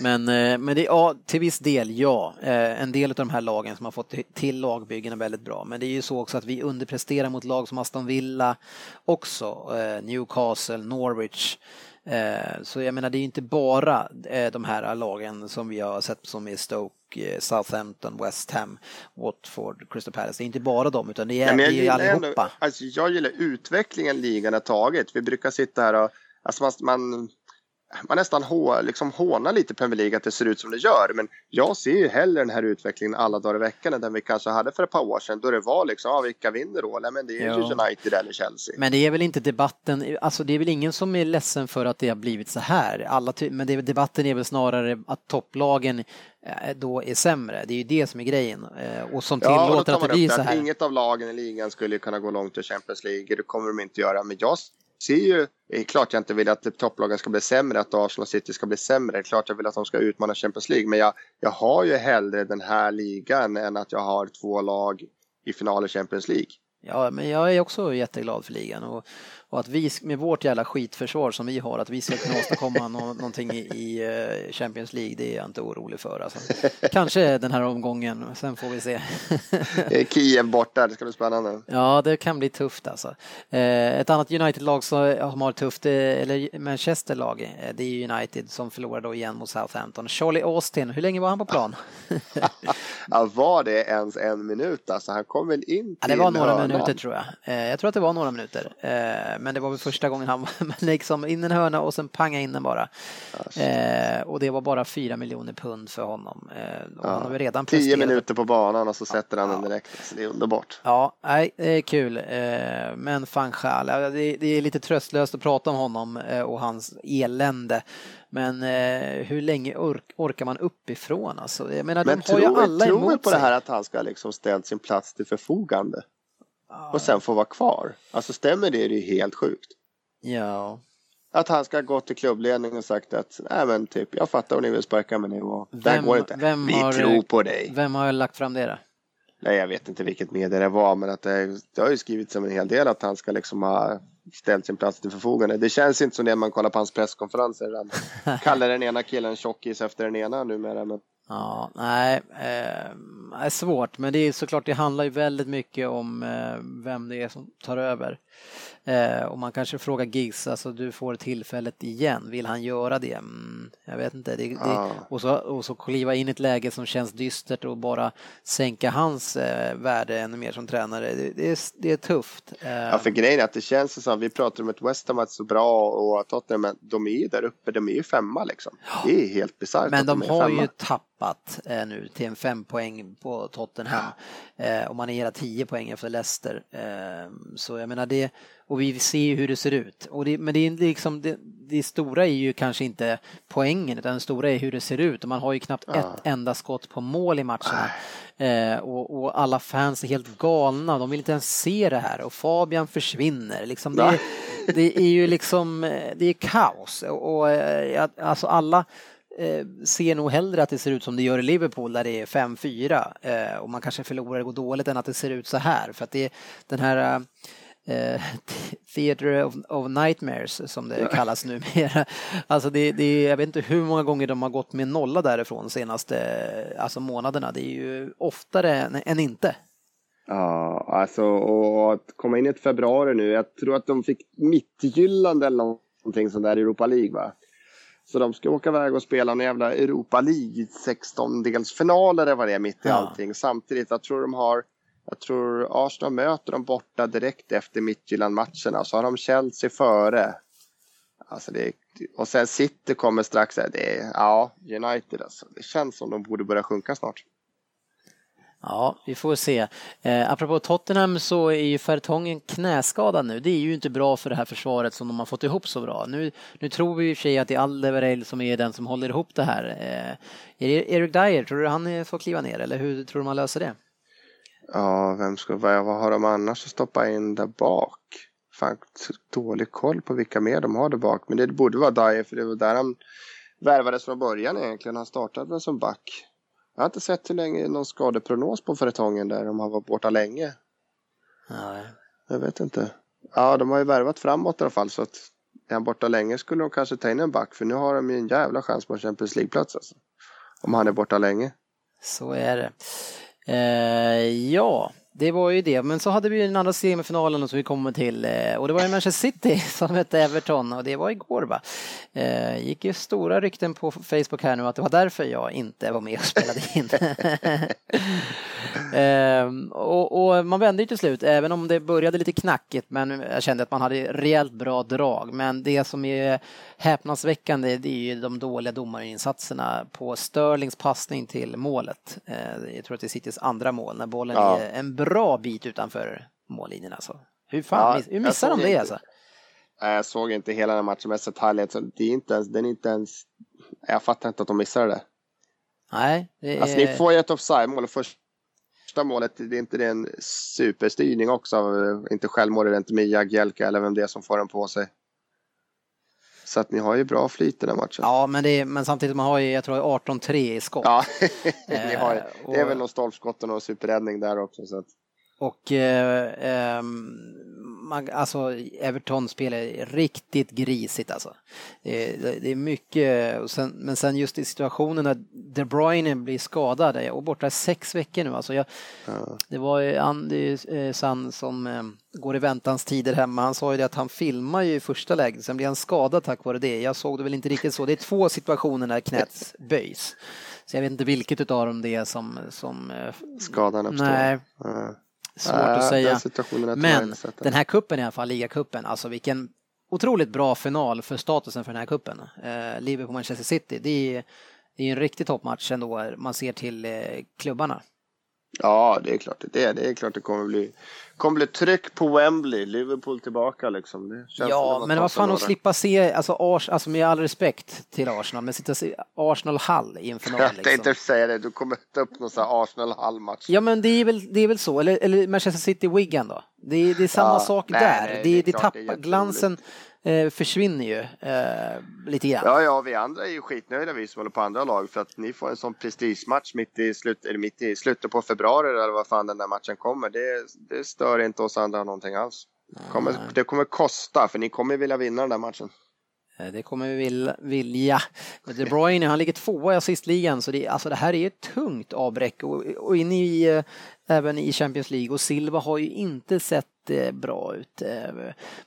men, eh, men det, ja, till viss del ja. Eh, en del av de här lagen som har fått till lagbyggen är väldigt bra, men det är ju så också att vi underpresterar mot lag som Aston Villa också, eh, Newcastle, Norwich. Så jag menar, det är ju inte bara de här lagen som vi har sett som är Stoke, Southampton, West Ham, Watford, Crystal Palace. Det är inte bara dem, utan det är, det är allihopa. Ändå, alltså jag gillar utvecklingen ligan har tagit. Vi brukar sitta här och Alltså man, man, man nästan hå, liksom hånar lite Premier League att det ser ut som det gör. Men jag ser ju hellre den här utvecklingen alla dagar i veckan än den vi kanske hade för ett par år sedan. Då det var liksom, ja, vilka vinner då? Nej, men det är ju United eller Chelsea. Men det är väl inte debatten, alltså det är väl ingen som är ledsen för att det har blivit så här. Alla men det, debatten är väl snarare att topplagen eh, då är sämre. Det är ju det som är grejen eh, och som tillåter ja, att det blir så här. Inget av lagen i ligan skulle kunna gå långt i Champions League. Det kommer de inte göra. Men jag ser ju, det är klart jag inte vill att topplagen ska bli sämre, att Arsenal City ska bli sämre. Det är klart jag vill att de ska utmana Champions League. Men jag, jag har ju hellre den här ligan än att jag har två lag i final i Champions League. Ja, men jag är också jätteglad för ligan och, och att vi med vårt jävla skitförsvar som vi har, att vi ska kunna åstadkomma no någonting i, i, eh, Champions League, det är jag inte orolig för. Alltså. Kanske den här omgången, sen får vi se. (laughs) Kiev borta, det ska bli spännande. Ja, det kan bli tufft alltså. Eh, ett annat United-lag som har tufft, eh, eller Manchester-lag, det är United som förlorade då igen mot Southampton. Charlie Austin, hur länge var han på plan? (laughs) ja, var det ens en minut? Alltså, han kom väl in till ja, Det var några. Minuter tror jag. Jag tror att det var några minuter men det var väl första gången han (laughs) liksom in en hörna och sen panga in den bara. Eh, och det var bara fyra miljoner pund för honom. Eh, ja. han har redan Tio minuter på banan och så sätter han den direkt. Så det är underbart. Ja, nej, det är kul. Eh, men fan själ, det, det, är lite tröstlöst att prata om honom eh, och hans elände. Men eh, hur länge ork, orkar man uppifrån? Alltså, jag menar, men de har ju alla emot sig. på det här att han ska liksom ställt sin plats till förfogande? Och sen få vara kvar. Alltså stämmer det, det är ju helt sjukt. Ja. Att han ska gå till klubbledningen och sagt att nej men typ jag fattar vad ni vill sparka mig nu och det går inte. Vem Vi har, tror på dig. Vem har lagt fram det då? Nej jag vet inte vilket medie det var men att det, det har ju skrivits som en hel del att han ska liksom ha ställt sin plats till förfogande. Det känns inte som det man kollar på hans presskonferenser. Han (laughs) kallar den ena killen tjockis efter den ena numera. Men... Ja, nej, eh, är svårt, men det är såklart, det handlar ju väldigt mycket om eh, vem det är som tar över. Eh, och man kanske frågar Giggs, alltså du får tillfället igen, vill han göra det? Mm, jag vet inte. Det, det, och, så, och så kliva in i ett läge som känns dystert och bara sänka hans eh, värde ännu mer som tränare, det, det, är, det är tufft. Eh. Ja, för grejen är att det känns som, vi pratar om ett West Ham så bra och Tottenham, men de är ju där uppe, de är ju femma liksom. Det är helt bisarrt. Men de, de har femma. ju tappat eh, nu till en fem poäng på Tottenham. Ja. Eh, och man är hela tio poäng efter Leicester. Eh, så jag menar det och vi ser hur det ser ut. Och det, men det, är liksom, det, det stora är ju kanske inte poängen utan det stora är hur det ser ut och man har ju knappt ja. ett enda skott på mål i matcherna. Eh, och, och, alla fans är helt galna, de vill inte ens se det här och Fabian försvinner. Liksom det, det är ju liksom, eh, det är kaos och, och eh, alltså alla eh, ser nog hellre att det ser ut som det gör i Liverpool där det är 5-4 och man kanske förlorar och går dåligt än att det ser ut så här för att det är den här eh, (laughs) Theater of, of, Nightmares som det kallas numera. Alltså det, det, jag vet inte hur många gånger de har gått med nolla därifrån senaste alltså månaderna. Det är ju oftare än, än inte. Ja, alltså och att komma in i ett februari nu. Jag tror att de fick mittgyllande eller någonting sånt där i Europa League va? Så de ska åka iväg och spela en jävla Europa League 16-delsfinaler eller vad det är mitt i ja. allting. Samtidigt, jag tror de har jag tror Arsenal möter dem borta direkt efter Midtjylland-matcherna. Så har de Chelsea före. Alltså det, och sen City kommer strax. Det är, ja, United alltså. Det känns som de borde börja sjunka snart. Ja, vi får se. Eh, apropå Tottenham så är ju Fertongen knäskadad nu. Det är ju inte bra för det här försvaret som de har fått ihop så bra. Nu, nu tror vi i och för sig att det är Aldeverell som är den som håller ihop det här. Eh, Erik Eric Dyer, tror du han får kliva ner eller hur tror du man löser det? Ja, vem ska, vad, vad har de annars att stoppa in där bak? Fan, dålig koll på vilka mer de har där bak. Men det borde vara Dyer för det var där han värvades från början egentligen. Han startade väl som back. Jag har inte sett hur länge någon skadeprognos på Fertongen där om han var borta länge. Nej. Jag vet inte. Ja, de har ju värvat framåt i alla fall så att är han borta länge skulle de kanske ta in en back för nu har de ju en jävla chans på Champions League-plats alltså. Om han är borta länge. Så är det. Eh, ja, det var ju det. Men så hade vi den andra semifinalen som vi kommer till eh, och det var ju Manchester City (laughs) som mötte Everton och det var igår va. Eh, gick ju stora rykten på Facebook här nu att det var därför jag inte var med och spelade in. (laughs) Ehm, och, och, man vände ju till slut, även om det började lite knackigt, men jag kände att man hade rejält bra drag. Men det som är häpnadsväckande, det är ju de dåliga domarinsatserna på Sterlings passning till målet. Eh, jag tror att det är Citys andra mål, när bollen ja. är en bra bit utanför mållinjen alltså. Hur fan, ja, hur missar de det inte. alltså? Jag såg inte hela den matchen, men. Det är inte ens, den är inte ens... Jag fattar inte att de missade det. Nej. Det är... Alltså ni får ju ett offside-mål först första målet, det är inte det en superstyrning också? Inte självmål, är det inte med Jagielka eller vem det är som får den på sig? Så att ni har ju bra flyt i den matchen. Ja, men, är, men samtidigt man har ju, jag tror 18-3 i skott. Ja, (laughs) ni har, det är väl någon stolpskott och någon superräddning där också. Så att... Och eh, eh, man, alltså Everton spelar riktigt grisigt alltså. Det, det är mycket, sen, men sen just i situationen när De Bruyne blir skadad och borta sex veckor nu alltså. Jag, ja. Det var Andy eh, San som eh, går i väntans tider hemma. Han sa ju det att han filmar ju i första läget, sen blir han skadad tack vare det. Jag såg det väl inte riktigt så. Det är två situationer när knät (laughs) böjs. Så jag vet inte vilket av dem det är som... som eh, Skadan uppstår. Nej. Ja. Svårt äh, att säga. Men den här kuppen i alla fall, ligacupen, alltså vilken otroligt bra final för statusen för den här kuppen. Eh, Liverpool-Manchester City, det är, det är en riktig toppmatch ändå, man ser till eh, klubbarna. Ja, det är klart det är. Det är klart det kommer bli, kommer bli tryck på Wembley. Liverpool tillbaka liksom. ja, men vad fan att slippa se, alltså, Ars, alltså med all respekt till Arsenal, men sitta se Arsenal Hall i en final. Jag tänkte liksom. säga det, du kommer ta upp någon sån här Arsenal Hall-match. Ja, men det är väl, det är väl så, eller, eller Manchester City Wigan då. Det är, det är samma ja, sak nej, där. Nej, det, det, det tappar glansen eh, försvinner ju eh, lite grann. Ja, ja, vi andra är ju skitnöjda vi som håller på andra lag för att ni får en sån prestigematch mitt i, slut, eller mitt i slutet på februari eller vad fan den där matchen kommer. Det, det stör inte oss andra någonting alls. Det kommer, det kommer kosta för ni kommer vilja vinna den där matchen. Eh, det kommer vi vilja. De Bruyne, han ligger tvåa i assistligan så det, alltså det här är ett tungt avbräck och, och in i, eh, även i Champions League och Silva har ju inte sett bra ut. Eh,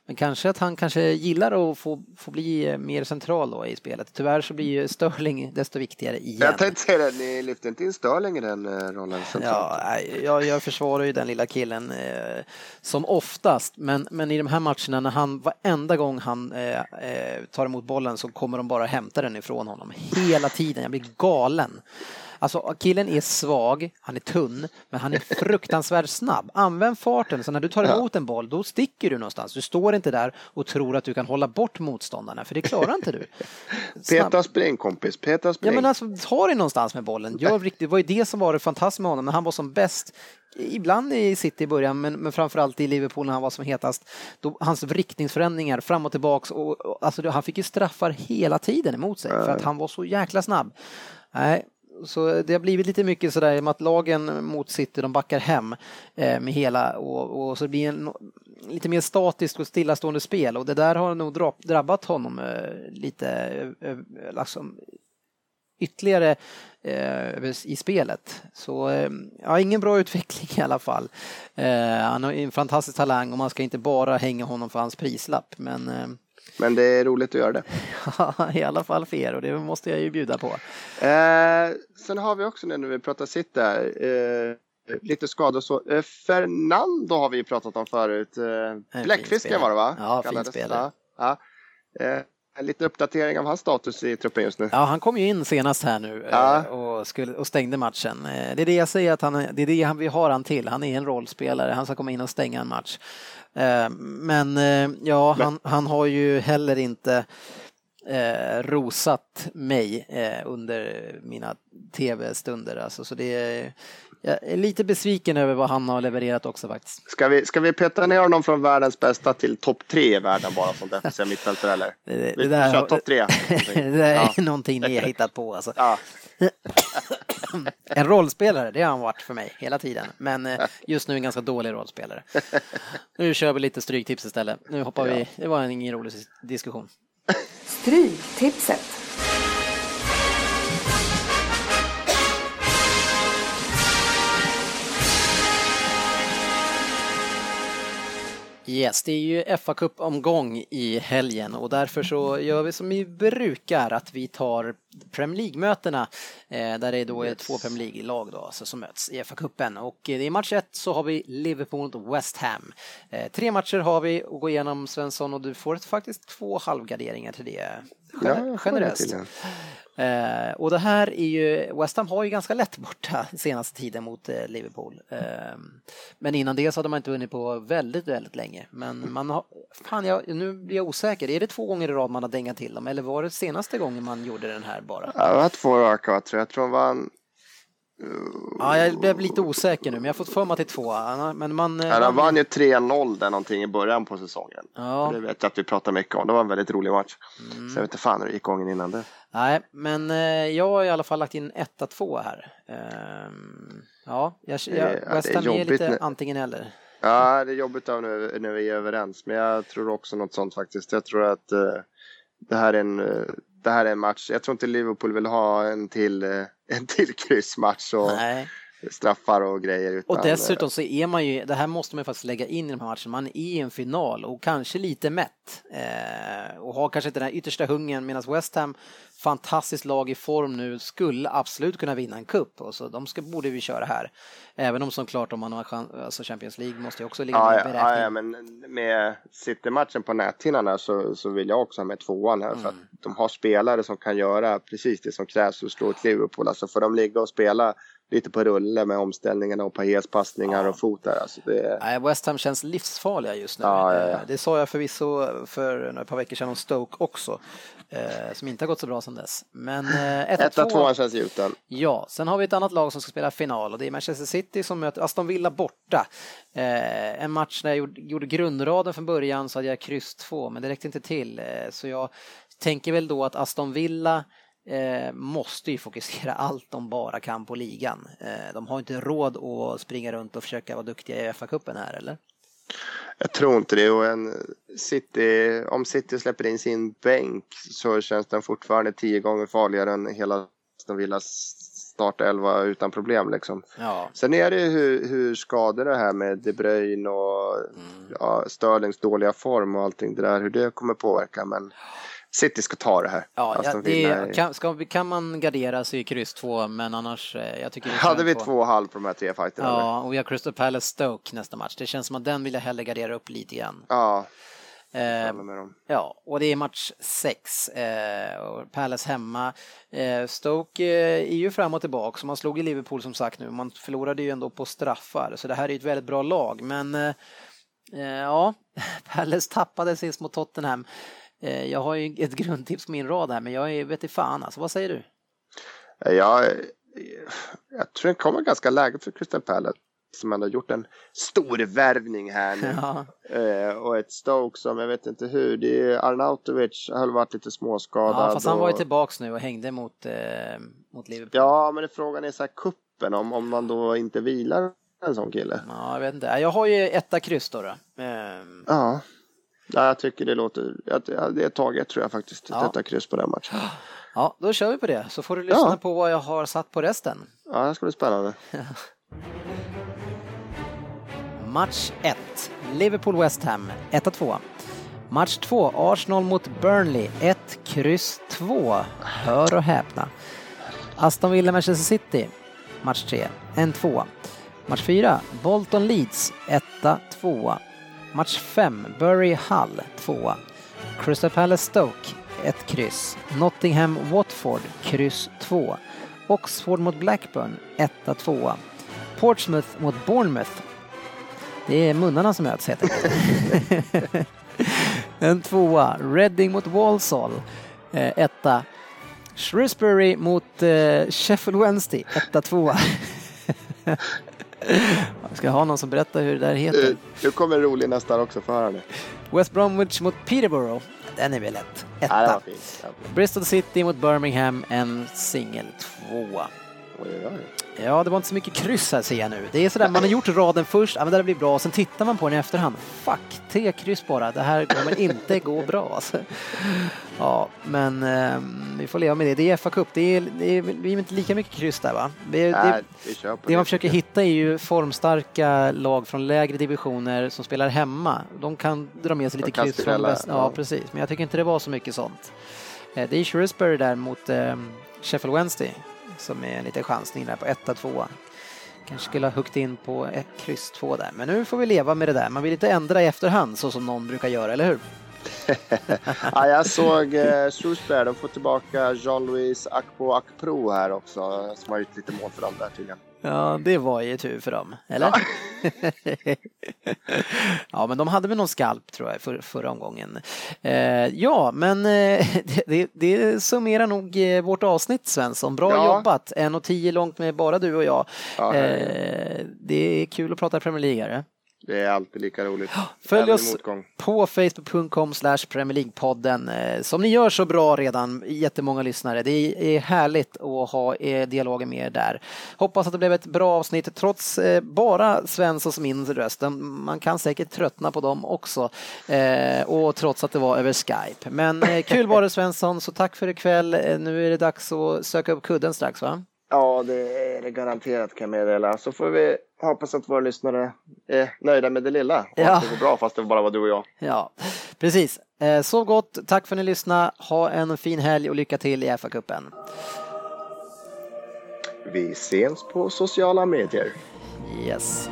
men kanske att han kanske gillar att få, få bli mer central då i spelet. Tyvärr så blir ju Sterling (laughs) desto viktigare igen. Jag tänkte säga det, ni lyfte inte in Sterling i den rollen Ja, jag, jag försvarar ju den lilla killen eh, som oftast, men, men i de här matcherna när han varenda gång han eh, tar emot bollen så kommer de bara hämta den ifrån honom hela tiden. Jag blir galen. Alltså killen är svag, han är tunn, men han är (laughs) fruktansvärt snabb. Använd farten, så när du tar emot en boll, då sticker du någonstans. Du står inte där och tror att du kan hålla bort motståndarna, för det klarar inte du. (laughs) Peta spring kompis, peta spring. Ja men alltså, ta dig någonstans med bollen. Gör riktigt, det var ju det som var det fantastiska med honom, när han var som bäst ibland i City i början, men, men framförallt i Liverpool när han var som hetast. Då, hans riktningsförändringar fram och tillbaks, och, och, alltså, han fick ju straffar hela tiden emot sig för att han var så jäkla snabb. Nej, så det har blivit lite mycket sådär med att lagen mot City, de backar hem eh, med hela och, och så det blir en, lite mer statiskt och stillastående spel och det där har nog drabbat honom eh, lite eh, eh liksom, ytterligare eh, i spelet. Så eh, ja, ingen bra (laughs) utveckling i alla fall. Eh, han har en fantastisk talang och man ska inte bara hänga honom för hans prislapp. Men, eh, men det är roligt att göra det. (laughs) I alla fall för er och det måste jag ju bjuda på. Eh, sen har vi också när vi pratar sitt där. Eh, lite skador så. Eh, Fernando har vi pratat om förut. Eh, Bläckfisken var det va? Ja, fin spelare. Ja. Eh, en liten uppdatering av hans status i truppen just nu. Ja, han kom ju in senast här nu eh, ja. och, skulle, och stängde matchen. Eh, det är det jag säger att han, det är det vi har han till. Han är en rollspelare. Han ska komma in och stänga en match. Eh, men ja, han, han har ju heller inte eh, rosat mig eh, under mina tv-stunder. Alltså, så det är, jag är lite besviken över vad han har levererat också faktiskt. Ska vi, ska vi peta ner honom från världens bästa till topp tre i världen bara som defensiv mittfältare eller? Det, det, vi där, kör topp tre. (laughs) det där ja. är någonting ni har hittat på alltså. Ja. en rollspelare, det har han varit för mig hela tiden. Men eh, just nu en ganska dålig rollspelare. Nu kör vi lite stryktips istället. Nu hoppar ja. vi, det var en ingen rolig diskussion. Stryktipset. Yes, det är ju fa Cup-omgång i helgen och därför så gör vi som vi brukar att vi tar Premier League-mötena eh, där det då är två Premier League-lag då, alltså, som möts i FA-cupen. Och i match ett så har vi Liverpool mot West Ham. Eh, tre matcher har vi att gå igenom Svensson och du får faktiskt två halvgarderingar till det. Ja, generöst. Eh, och det här är ju, West Ham har ju ganska lätt borta (laughs) senaste tiden mot eh, Liverpool. Eh, men innan det så hade man inte vunnit på väldigt, väldigt länge. Men man har, fan jag, nu blir jag osäker, är det två gånger i rad man har dängat till dem eller var det senaste gången man gjorde den här bara? Ja, det var två raka tror jag. Jag tror de vann Ja, jag blev lite osäker nu, men jag har fått för mig att det är två. Men man, ja, de vann ju 3-0 där någonting i början på säsongen. Ja. Det vet jag att vi pratar mycket om. Det var en väldigt rolig match. Mm. Så jag vet inte fan hur det gick gången innan det. Nej, men eh, jag har i alla fall lagt in 1-2 här. Ehm, ja, jag, jag, Ham är, är lite antingen eller. Ja, det är jobbigt när, när vi är överens, men jag tror också något sånt faktiskt. Jag tror att uh, det här är en det här är en match. Jag tror inte Liverpool vill ha en till, eh, en till kryssmatch. Och, Nej straffar och grejer. Utan, och dessutom så är man ju, det här måste man faktiskt lägga in i de här matcherna, man är i en final och kanske lite mätt eh, och har kanske inte den här yttersta hungern medan West Ham fantastiskt lag i form nu, skulle absolut kunna vinna en cup och så de ska, borde vi köra här. Även om som klart om man har chans, alltså Champions League måste ju också ligga ja, med ja, ja, men med City-matchen på näthinnan här så, så vill jag också ha med tvåan här mm. för att de har spelare som kan göra precis det som krävs för att slå ett Liverpool. Alltså får de ligga och spela lite på rulle med omställningarna och Payets passningar ja. och fot där. Alltså det... Nej, West Ham känns livsfarliga just nu. Ja, ja, ja. Det sa jag förvisso för ett par veckor sedan om Stoke också, eh, som inte har gått så bra sedan dess. Men eh, 1-2 känns gjuten. Ja, sen har vi ett annat lag som ska spela final och det är Manchester City som möter Aston Villa borta. Eh, en match när jag gjorde, gjorde grundraden från början så hade jag kryss 2, men det räckte inte till. Eh, så jag tänker väl då att Aston Villa eh, måste ju fokusera allt de bara kan på ligan. Eh, de har inte råd att springa runt och försöka vara duktiga i FA-cupen här, eller? Jag tror inte det. Och en City, om City släpper in sin bänk så känns den fortfarande tio gånger farligare än hela Aston Villas startelva utan problem. Liksom. Ja. Sen är det hur, hur skador det här med De Bruyne och mm. ja, Störlings dåliga form och allting det där, hur det kommer påverka. Men City ska ta det här. Ja, ja det, kan, ska, kan man gardera så är kryss två, men annars... Eh, jag tycker Hade vi två och halv på de här tre fighterna? Ja, eller? och vi har Crystal Palace Stoke nästa match. Det känns som att den vill jag hellre gardera upp lite grann. Ja. Eh, ja, och det är match 6. Eh, Palace hemma. Eh, Stoke eh, är ju fram och tillbaka, så man slog i Liverpool som sagt nu. Man förlorade ju ändå på straffar, så det här är ett väldigt bra lag. Men eh, eh, ja, (laughs) Palace tappade sist mot Tottenham. Jag har ju (laughs) ett grundtips på min rad här, men jag är, vet inte fan alltså. Vad säger du? Jag, jag tror det kommer ganska läge för Crystal Palace som ändå gjort en stor värvning här nu. (laughs) Ja. Eh, och ett Stoke som jag vet inte hur, det är Arnautovic har varit lite småskadad. Ja, fast han var ju tillbaks nu och hängde mot, eh, mot Liverpool. Ja, men frågan är så här kuppen om, om man då inte vilar en sån kille. Ja, jag vet inte. Jag har ju etta kryss då. då. Eh. Ja. Ja, jag tycker det låter, det är taget tror jag faktiskt, ja. etta kryss på den matchen. Ja, då kör vi på det så får du lyssna ja. på vad jag har satt på resten. Ja, det ska bli spännande. (laughs) Match 1. Liverpool-West Ham 1-2. Match 2. Arsenal mot Burnley 1, kryss 2. Hör och häpna. Aston Villa-Manchester City. Match 3. 1-2. Match 4. Bolton-Leeds 1-2. Match 5. Bury-Hull 2. Crystal Palace-Stoke 1, kryss. Nottingham-Watford kryss 2. Oxford mot Blackburn 1-2. Portsmouth mot Bournemouth det är munnarna som möts helt enkelt. (laughs) en tvåa, Reading mot Walsall. Eh, etta, Shrewsbury mot eh, Sheffield Wednesday. Etta, tvåa. (laughs) (laughs) Jag ska ha någon som berättar hur det där heter. Nu kommer en rolig nästan också, för höra det. West Bromwich mot Peterborough. Den är väl lätt. Etta. Ja, Bristol City mot Birmingham, en singel tvåa. Oj, oj, oj. Ja, det var inte så mycket kryss här ser jag nu. Det är sådär, man har gjort raden först, ja men det blir bra, sen tittar man på den i efterhand. Fuck, tre kryss bara, det här kommer inte gå bra. Alltså. Ja, men eh, vi får leva med det. Det är FA Cup, det är, det är, det är inte lika mycket kryss där va? Det, Nej, det, det man försöker hitta är ju formstarka lag från lägre divisioner som spelar hemma. De kan dra med sig lite kryss från väst. Ja, ja, precis, men jag tycker inte det var så mycket sånt. Eh, det är Shrewsbury där mot eh, Sheffield Wednesday som är en liten chansning där på 1-2. Kanske skulle ha huggit in på ett kryss två där, men nu får vi leva med det där. Man vill inte ändra i efterhand så som någon brukar göra, eller hur? (laughs) ja, jag såg eh, Shrewsbury, de får tillbaka Jean-Louis Akpo Akpro här också, som har gjort lite mål för dem där tydligen. Ja, det var ju tur för dem, eller? Ja, (laughs) ja men de hade väl någon skalp tror jag för, förra omgången. Eh, ja, men eh, (laughs) det, det summerar nog eh, vårt avsnitt Svensson. Bra ja. jobbat! En och tio långt med bara du och jag. Ja, eh, det är kul att prata Premier League. Det är alltid lika roligt. (gasps) Följ oss på facebook.com slash Premier League-podden eh, som ni gör så bra redan, jättemånga lyssnare. Det är härligt att ha eh, dialogen med er där. Hoppas att det blev ett bra avsnitt trots eh, bara Svenssons min röst. Man kan säkert tröttna på dem också och trots att det var över Skype. Men kul var det Svensson, så tack för ikväll. Nu är det dags att söka upp kudden strax va? Ja, det är det garanterat kan jag meddela. Så får vi hoppas att våra lyssnare är nöjda med det lilla och ja. att det går bra fast det bara var du och jag. Ja, precis. Eh, sov gott, tack för att ni lyssnade. Ha en fin helg och lycka till i FA-cupen. Vi ses på sociala medier. Yes.